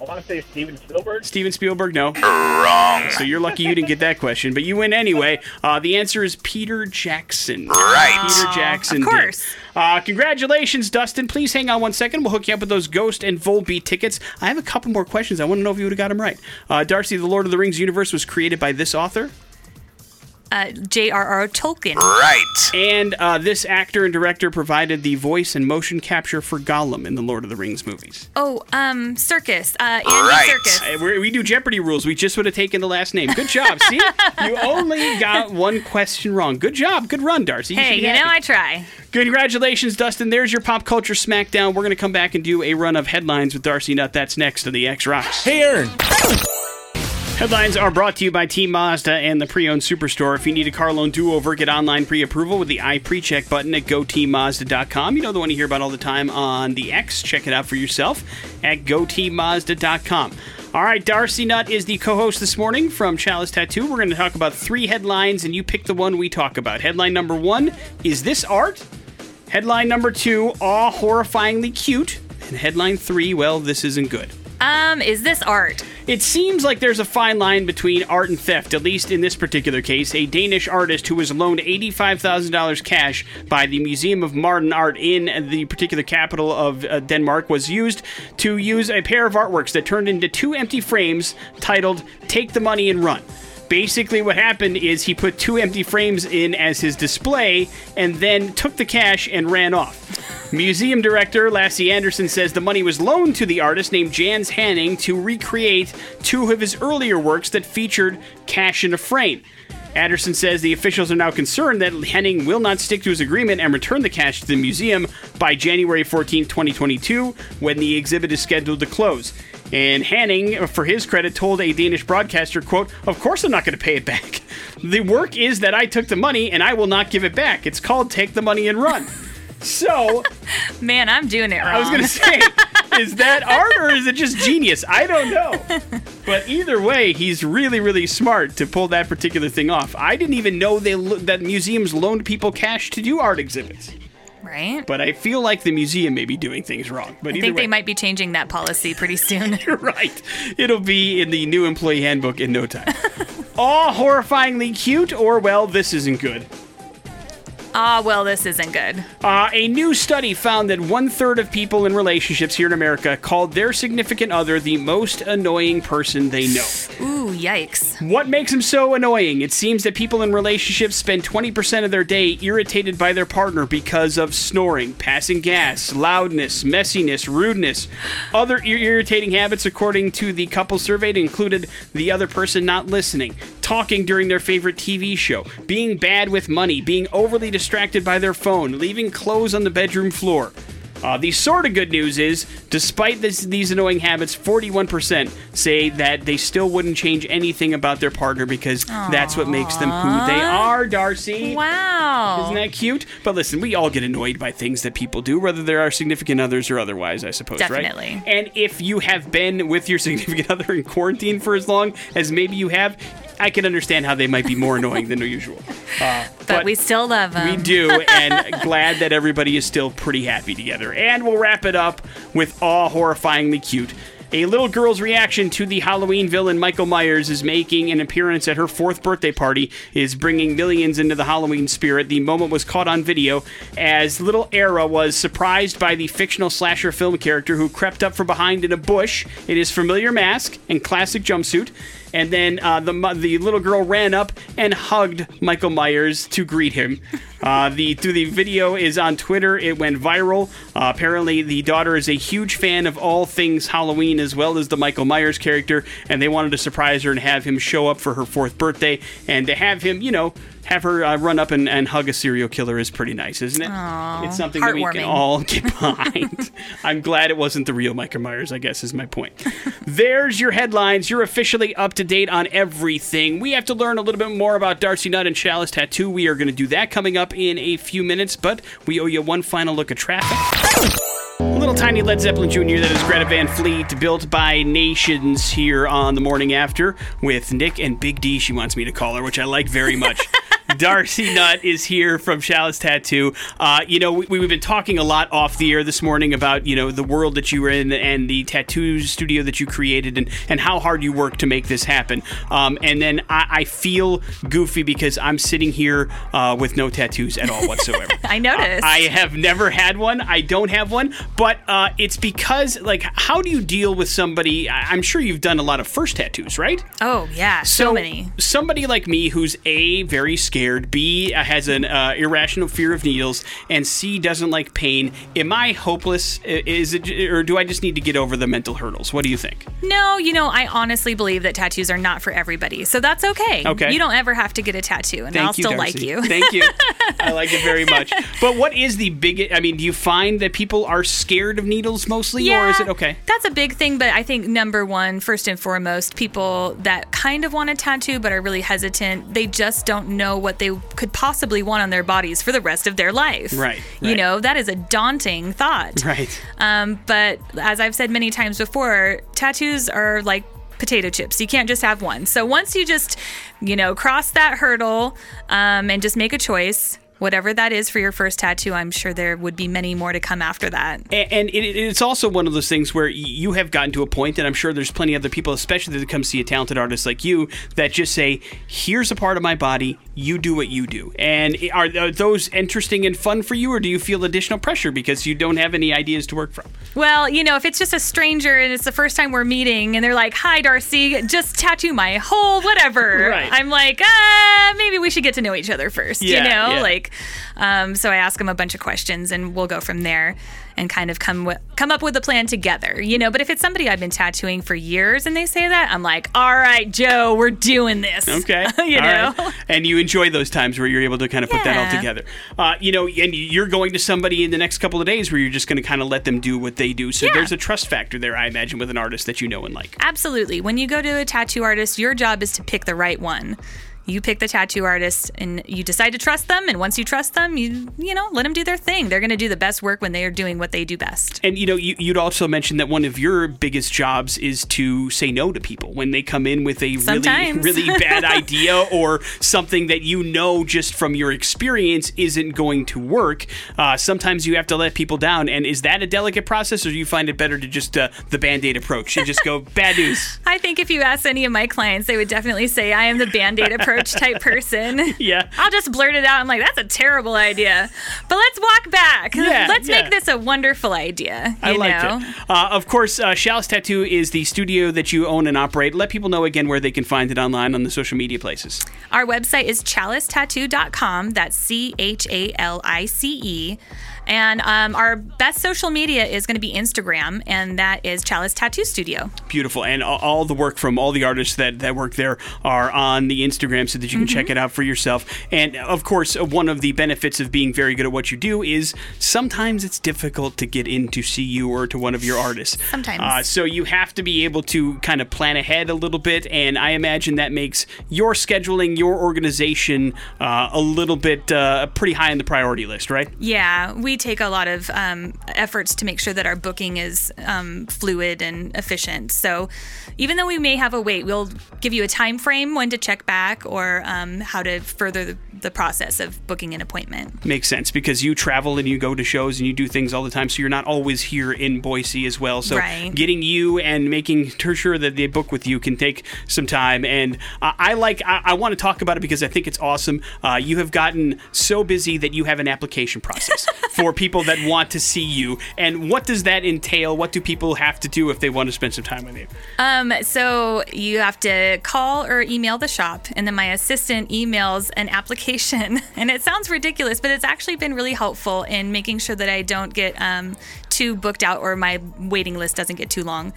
I want to say Steven Spielberg. Steven Spielberg? No. Wrong. So you're lucky you didn't get that question, but you win anyway. Uh, the answer is Peter Jackson. Right. Peter Jackson. of did. course. Uh, congratulations, Dustin. Please hang on one second. We'll hook you up with those Ghost and Volbeat tickets. I have a couple more questions. I want to know if you would have got them right. Uh, Darcy, the Lord of the Rings universe was created by this author, Uh, J.R.R. Tolkien. Right. and uh, this actor and director provided the voice and motion capture for Gollum in the Lord of the Rings movies. Oh, um, Serkis. Uh, Andy Right. Serkis. Uh, we we do Jeopardy rules. We just would have taken the last name. Good job. See, you only got one question wrong. Good job. Good run, Darcy. You Hey, should be you know. I try. Congratulations, Dustin. There's your pop culture smackdown. We're going to come back and do a run of headlines with Darcy Nutt. That's next to the X Rocks. Hey, Aaron. Headlines are brought to you by Team Mazda and the Pre-Owned Superstore. If you need a car loan do-over, get online pre-approval with the iPreCheck button at goteammazda.com. You know the one you hear about all the time on the X. Check it out for yourself at goteammazda.com. All right, Darcy Nutt is the co-host this morning from Chalice Tattoo. We're going to talk about three headlines, and you pick the one we talk about. Headline number one: Is this art? Headline number two: Aw, horrifyingly cute. And headline three: Well, this isn't good. Um, is this art? It seems like there's a fine line between art and theft, at least in this particular case. A Danish artist who was loaned $85,000 cash by the Museum of Modern Art in the particular capital of uh, Denmark was used to use a pair of artworks that turned into two empty frames titled Take the Money and Run. Basically, what happened is he put two empty frames in as his display and then took the cash and ran off. Museum director Lasse Anderson says the money was loaned to the artist named Jens Haaning to recreate two of his earlier works that featured cash in a frame. Anderson says the officials are now concerned that Henning will not stick to his agreement and return the cash to the museum by January 14, 2022, when the exhibit is scheduled to close. And Haaning, for his credit, told a Danish broadcaster, quote, Of course I'm not going to pay it back. The work is that I took the money and I will not give it back. It's called Take the Money and Run. So, Man, I'm doing it wrong. I was going to say, is that art or is it just genius? I don't know. But either way, he's really, really smart to pull that particular thing off. I didn't even know they lo- that museums loaned people cash to do art exhibits. Right? But I feel like the museum may be doing things wrong. But I think way, they might be changing that policy pretty soon. You're right. It'll be in the new employee handbook in no time. Aw, horrifyingly cute, or well, this isn't good. Ah, well, this isn't good. Uh, a new study found that one third of people in relationships here in America called their significant other the most annoying person they know. Ooh, yikes. What makes them so annoying? It seems that people in relationships spend 20% of their day irritated by their partner because of snoring, passing gas, loudness, messiness, rudeness. Other ir- irritating habits, according to the couple surveyed, included the other person not listening, talking during their favorite TV show, being bad with money, being overly distracted by their phone, leaving clothes on the bedroom floor. Uh, the sort of good news is, despite this, these annoying habits, 41% say that they still wouldn't change anything about their partner because that's what makes them who they are, Darcy. Wow. Isn't that cute? But listen, we all get annoyed by things that people do, whether they're our significant others or otherwise, I suppose, right? Definitely. right? And if you have been with your significant other in quarantine for as long as maybe you have, I can understand how they might be more annoying than usual. Uh, but, we still love them. we do, and glad that everybody is still pretty happy together. And we'll wrap it up with awe horrifyingly cute. A little girl's reaction to the Halloween villain Michael Myers is making an appearance at her fourth birthday party, is bringing millions into the Halloween spirit. The moment was caught on video as little Era was surprised by the fictional slasher film character who crept up from behind in a bush in his familiar mask and classic jumpsuit. And then uh, the the little girl ran up and hugged Michael Myers to greet him. Uh, the through the video is on Twitter. It went viral. Uh, apparently, the daughter is a huge fan of all things Halloween as well as the Michael Myers character, and they wanted to surprise her and have him show up for her fourth birthday, and to have him, you know. Have her uh, run up and, and hug a serial killer is pretty nice, isn't it? it's something that we can all get behind. I'm glad it wasn't the real Michael Myers, I guess, is my point. There's your headlines. You're officially up to date on everything. We have to learn a little bit more about Darcy Nutt and Chalice Tattoo. We are going to do that coming up in a few minutes, but we owe you one final look at traffic. A little tiny Led Zeppelin Jr. that is Greta Van Fleet, built by nations here on the morning after with Nick and Big D, she wants me to call her, which I like very much. Darcy Nutt is here from Chalice Tattoo. Uh, you know, we, we've been talking a lot off the air this morning about, you know, the world that you were in and the tattoo studio that you created and, and how hard you worked to make this happen. Um, and then I, I feel goofy because I'm sitting here uh, with no tattoos at all whatsoever. I noticed. I have never had one. I don't have one, but uh, it's because, like, how do you deal with somebody? I- I'm sure you've done a lot of first tattoos, right? oh, yeah, so, many. Somebody like me who's A, very scared, B, uh, has an uh, irrational fear of needles, and C, doesn't like pain. Am I hopeless? Is it, or do I just need to get over the mental hurdles? What do you think? No, you know, I honestly believe that tattoos are not for everybody. So that's okay. Okay. You don't ever have to get a tattoo, and Thank I'll you, still Darcy. like you. Thank you. I like it very much. But what is the biggest? I mean, do you find that people are scared of needles mostly, or is it okay? That's a big thing, but I think number one, first and foremost, people that kind of want a tattoo but are really hesitant, they just don't know what they could possibly want on their bodies for the rest of their life. Right, You right. know, that is a daunting thought. Right. Um, but as I've said many times before, tattoos are like potato chips. You can't just have one. So once you just, you know, cross that hurdle um, and just make a choice, whatever that is for your first tattoo, I'm sure there would be many more to come after that. And, and it, it's also one of those things where you have gotten to a point, and I'm sure there's plenty of other people, especially that come see a talented artist like you, that just say, "Here's a part of my body. You do what you do." And are, are those interesting and fun for you, or do you feel additional pressure because you don't have any ideas to work from? Well, you know, if it's just a stranger and it's the first time we're meeting and they're like, "Hi, Darcy, just tattoo my whole whatever," Right. I'm like, "Ah, maybe we should get to know each other first, Yeah, you know, yeah. like. Um, so I ask them a bunch of questions and we'll go from there and kind of come wi- come up with a plan together, you know. But if it's somebody I've been tattooing for years and they say that, I'm like, "All right, Joe, we're doing this." Okay. you All know. right. And you enjoy those times where you're able to kind of put that all together. Uh, you know, and you're going to somebody in the next couple of days where you're just going to kind of let them do what they do. So Yeah. there's a trust factor there, I imagine, with an artist that you know and like. Absolutely. When you go to a tattoo artist, your job is to pick the right one. You pick the tattoo artist and you decide to trust them and once you trust them, you you know, let them do their thing. They're going to do the best work when they are doing what they do best. And you know, you, you'd also mention that one of your biggest jobs is to say no to people when they come in with a really, really bad idea or something that you know just from your experience isn't going to work. Uh, sometimes you have to let people down. And is that a delicate process, or do you find it better to just uh, the band aid approach and just go bad news? I think if you ask any of my clients, they would definitely say I am the band-aid approach type person. Yeah. I'll just blurt it out. I'm like, that's a terrible idea. But let's walk back. Yeah, let's yeah. make this a wonderful idea. I know? it. Uh, of course, uh, Chalice Tattoo is the studio that you own and operate. Let people know again where they can find it online on the social media places. Our website is chalicetattoo.com. That's C H A L I C E. And um, our best social media is going to be Instagram, and that is Chalice Tattoo Studio. Beautiful. And all, the work from all the artists that, that work there are on the Instagram so that you can check it out for yourself. And of course, uh, one of the benefits of being very good at what you do is sometimes it's difficult to get in to see you or to one of your artists. Sometimes. Uh, so you have to be able to kind of plan ahead a little bit. And I imagine that makes your scheduling, your organization uh, a little bit uh, pretty high on the priority list, right? Yeah, we take a lot of um, efforts to make sure that our booking is um, fluid and efficient. So even though we may have a wait, we'll give you a time frame when to check back or um, how to further the, the process of booking an appointment. Makes sense because you travel and you go to shows and you do things all the time, so you're not always here in Boise as well. So Right. getting you and making sure that they book with you can take some time. And uh, I like I, I want to talk about it because I think it's awesome. Uh, you have gotten so busy that you have an application process for people that want to see you. And what does that entail? What do people have to do if they want to spend some time with you? Um, so you have to call or email the shop, and then my assistant emails an application. And it sounds ridiculous, but it's actually been really helpful in making sure that I don't get um, too booked out or my waiting list doesn't get too long.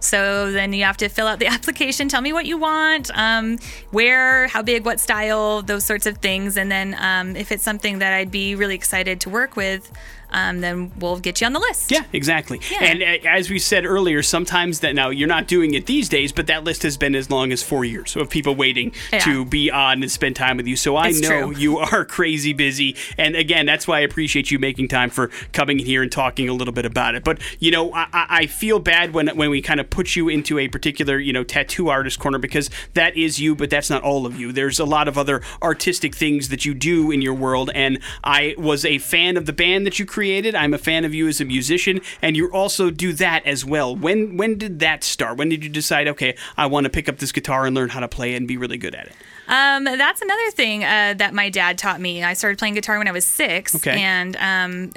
So then you have to fill out the application, tell me what you want, um, where, how big, what style, those sorts of things. And then um, if it's something that I'd be really excited to work with, um, then we'll get you on the list. Yeah, exactly. Yeah. And uh, as we said earlier, sometimes that now you're not doing it these days, but that list has been as long as four years of people waiting Yeah. to be on and spend time with you. So I It's know true. you are crazy busy. And again, that's why I appreciate you making time for coming in here and talking a little bit about it. But you know, I, I I feel bad when when we kind of put you into a particular you know tattoo artist corner because that is you, but that's not all of you. There's a lot of other artistic things that you do in your world, and I was a fan of the band that you created. I'm a fan of you as a musician, and you also do that as well. When when did that start? When did you decide? Okay, I want to pick up this guitar and learn how to play and be really good at it. Um, that's another thing uh, that my dad taught me. I started playing guitar when I was six, Okay. and um,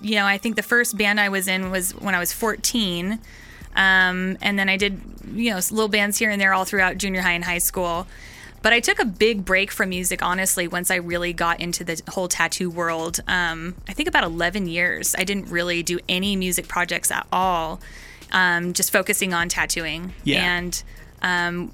you know, I think the first band I was in was when I was fourteen, um, and then I did you know little bands here and there all throughout junior high and high school. But I took a big break from music, honestly, once I really got into the whole tattoo world. Um, I think about 11 years. I didn't really do any music projects at all, um, just focusing on tattooing. Yeah. And um,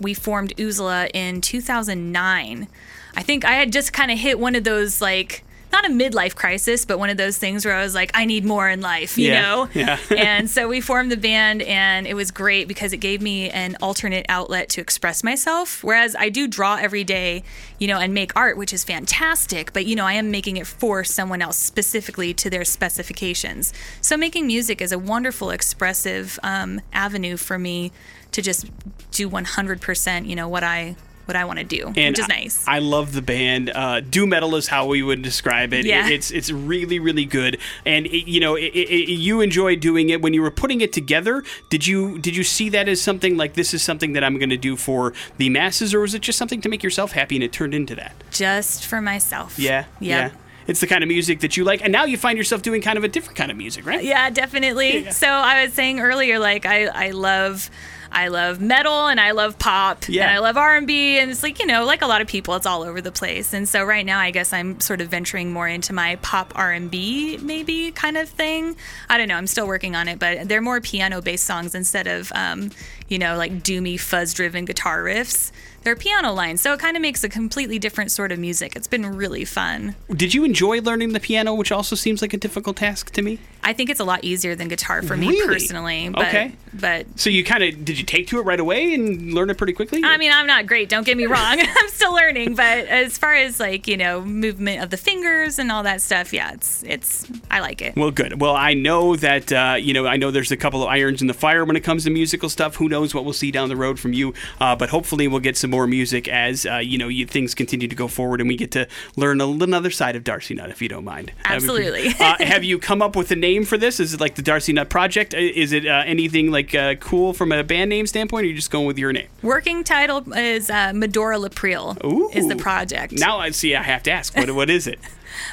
we formed Uzala in 2009. I think I had just kind of hit one of those like not a midlife crisis, but one of those things where I was like, I need more in life, you Yeah, know? yeah. and so we formed the band, and it was great because it gave me an alternate outlet to express myself. Whereas I do draw every day, you know, and make art, which is fantastic, but, you know, I am making it for someone else specifically to their specifications. So making music is a wonderful, expressive um, avenue for me to just do 100%, you know, what I. What I want to do, And which is nice. I, love the band. Uh, do metal is how we would describe it. Yeah. It- It's it's really really good. And it, you know, it, you enjoy doing it when you were putting it together. Did you did you see that as something like this is something that I'm going to do for the masses, or was it just something to make yourself happy and it turned into that? just for myself. Yeah, Yeah. It's the kind of music that you like, and now you find yourself doing kind of a different kind of music, right? Yeah, definitely. Yeah. So I was saying earlier, like I, I love, I love metal and I love pop Yeah. and I love R and B and it's like you know, like a lot of people, it's all over the place. And so right now, I guess I'm sort of venturing more into my pop R and B maybe kind of thing. I don't know. I'm still working on it, but they're more piano-based songs instead of, um, you know, like doomy fuzz-driven guitar riffs. They're piano lines, so it kind of makes a completely different sort of music. It's been really fun. Did you enjoy learning the piano, which also seems like a difficult task to me? I think it's a lot easier than guitar for me Really? personally. But, Okay. But So you kind of did you take to it right away and learn it pretty quickly? I mean, I'm not great. Don't get me wrong. I'm still learning. But as far as like you know, movement of the fingers and all that stuff, yeah, it's it's I like it. Well, good. Well, I know that uh, you know. I know there's a couple of irons in the fire when it comes to musical stuff. Who knows what we'll see down the road from you? Uh, but hopefully, we'll get some more music as uh, you know you, things continue to go forward, and we get to learn a, another side of Darcy Nutt, if you don't mind. That'd be pretty- Absolutely. uh, have you come up with a name for this? Is it like the Darcy Nutt Project? Uh, Is it uh, anything like uh, cool from a band name standpoint, or are you just going with your name? Working title is uh, Medora L'April is the project. Now I see. I have to ask. What what is it?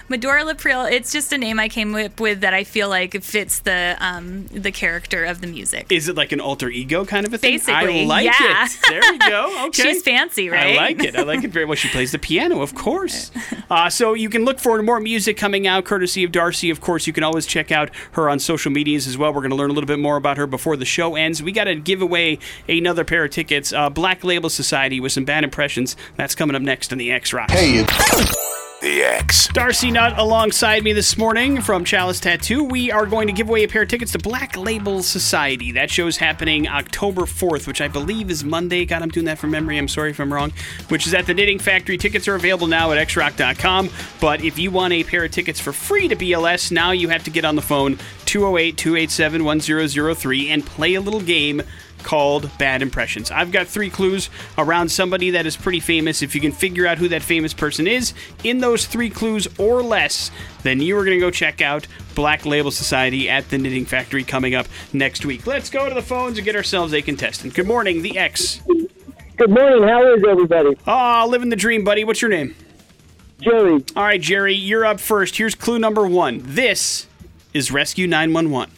Medora L'April. It's just a name I came up with that I feel like fits the um, the character of the music. Is it like an alter ego kind of a thing? Basically, I like yeah. it. There we go. Okay. She's fancy, right? I like it. I like it very well. She plays the piano, of course. Uh, so you can look for more music coming out, courtesy of Darcy. Of course, you can always check out her on social medias as well. We're going to learn a little bit more about her before the show ends. We got to give away another pair of tickets. Uh, Black Label Society with some bad impressions. That's coming up next on the X Rocks. The X. Darcy Nutt alongside me this morning from Chalice Tattoo. We are going to give away a pair of tickets to Black Label Society. That show's happening October 4th, which I believe is Monday. God, I'm doing that from memory. I'm sorry if I'm wrong. Which is at the Knitting Factory. Tickets are available now at xrock.com. But if you want a pair of tickets for free to BLS, now you have to get on the phone 208 287 1003 and play a little game called Bad Impressions. I've got three clues around somebody that is pretty famous. If you can figure out who that famous person is in those three clues or less, then you are going to go check out Black Label Society at the Knitting Factory coming up next week. Let's go to the phones and get ourselves a contestant. Good morning, the X. Good morning. How is everybody? Ah, living the dream, buddy. What's your name? Jerry. All right, Jerry, you're up first. Here's clue number one. This is Rescue 911.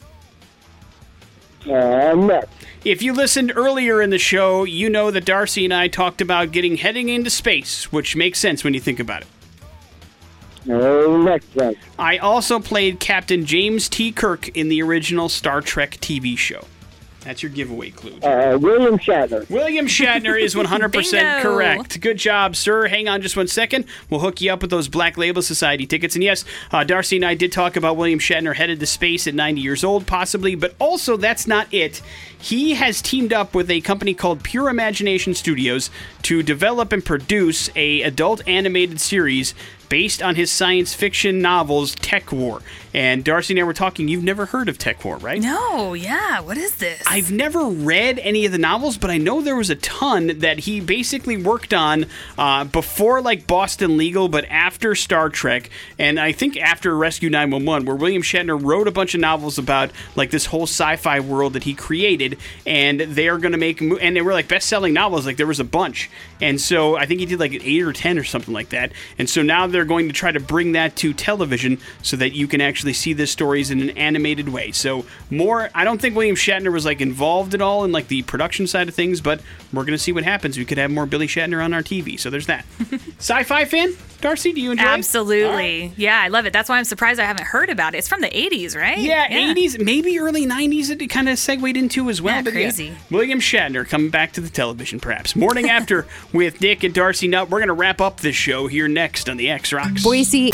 Uh, next. If you listened earlier in the show, you know that Darcy and I talked about getting heading into space, which makes sense when you think about it. Oh, One. I also played Captain James T. Kirk in the original Star Trek TV show. That's your giveaway clue. Uh, William Shatner. William Shatner is 100% correct. Good job, sir. Hang on just one second. We'll hook you up with those Black Label Society tickets. And yes, uh, Darcy and I did talk about William Shatner headed to space at 90 years old, possibly, but also that's not it. He has teamed up with a company called Pure Imagination Studios to develop and produce a adult animated series based on his science fiction novels TekWar. And Darcy and I were talking, you've never heard of TekWar, right? No, yeah. What is this? I've never read any of the novels, but I know there was a ton that he basically worked on uh, before, like Boston Legal, but after Star Trek, and I think after Rescue 911, where William Shatner wrote a bunch of novels about like this whole sci-fi world that he created, and they are going to make, mo- and they were like best-selling novels. Like there was a bunch, and so I think he did like eight or ten or something like that. And so now they're going to try to bring that to television so that you can actually see the stories in an animated way. So more, I don't think William Shatner was like involved at all in like the production side of things, but we're gonna see what happens. We could have more Billy Shatner on our TV. So there's that. Sci-fi fan, Darcy, do you enjoy? it? Absolutely. Yeah, I love it. That's why I'm surprised I haven't heard about it. It's from the 80s, right? Yeah, 80s, maybe early 90s it kind of segued into as well. Yeah, but crazy. William Shatner coming back to the television, perhaps. Morning after with Nick and Darcy Nutt. We're going to wrap up this show here next on the X Rocks. Boise.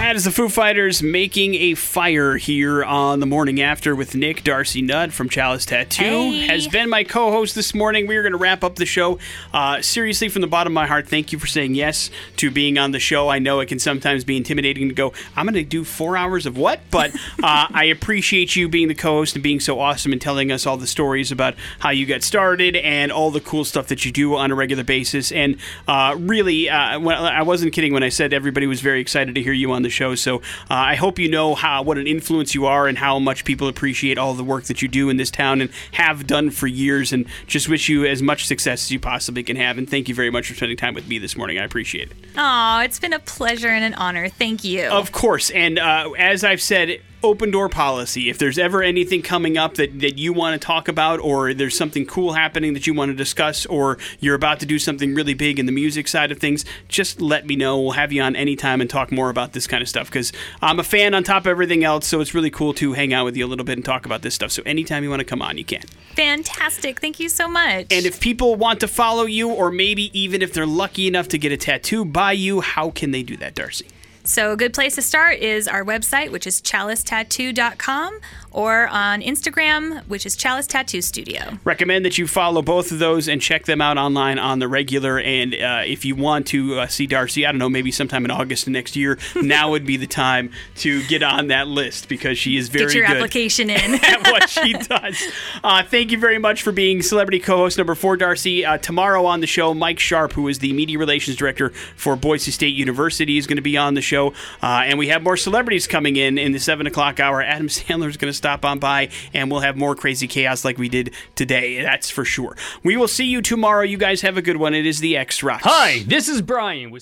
That is the Foo Fighters making a fire here on the morning after with Nick Darcy Nutt from Chalice Tattoo. Hey. Has been my co host this morning. We are going to wrap up the show. Uh, seriously, from the bottom of my heart, thank you for saying yes to being on the show. I know it can sometimes be intimidating to go, I'm going to do four hours of what? But uh, I appreciate you being the co host and being so awesome and telling us all the stories about how you got started and all the cool stuff that you do on a regular basis. And uh, really, uh, I wasn't kidding when I said everybody was very excited to hear you on the show. So uh, I hope you know how what an influence you are and how much people appreciate all the work that you do in this town and have done for years. And just wish you as much success as you possibly can have. And thank you very much for spending time with me this morning. I appreciate it. Oh, it's been a pleasure and an honor. Thank you. Of course. And uh, as I've said, open door policy. If there's ever anything coming up that, that you want to talk about, or there's something cool happening that you want to discuss, or you're about to do something really big in the music side of things, just let me know. We'll have you on anytime and talk more about this kind of stuff because I'm a fan on top of everything else. So it's really cool to hang out with you a little bit and talk about this stuff. So anytime you want to come on, you can. Fantastic. Thank you so much. And if people want to follow you, or maybe even if they're lucky enough to get a tattoo by you, how can they do that, Darcy? So, a good place to start is our website, which is chalicetattoo.com, or on Instagram, which is Chalice Tattoo Studio. recommend that you follow both of those and check them out online on the regular. And uh, if you want to uh, see Darcy, I don't know, maybe sometime in August of next year, now would be the time to get on that list because she is very Get your good application in. at what she does. Uh, thank you very much for being celebrity co-host number four, Darcy. Uh, tomorrow on the show, Mike Sharp, who is the media relations director for Boise State University, is going to be on the show, uh, and we have more celebrities coming in in the seven o'clock hour. Adam Sandler is going to stop on by, and we'll have more crazy chaos like we did today. That's for sure. We will see you tomorrow. You guys have a good one. It is the X Rocks. Hi, this is Brian with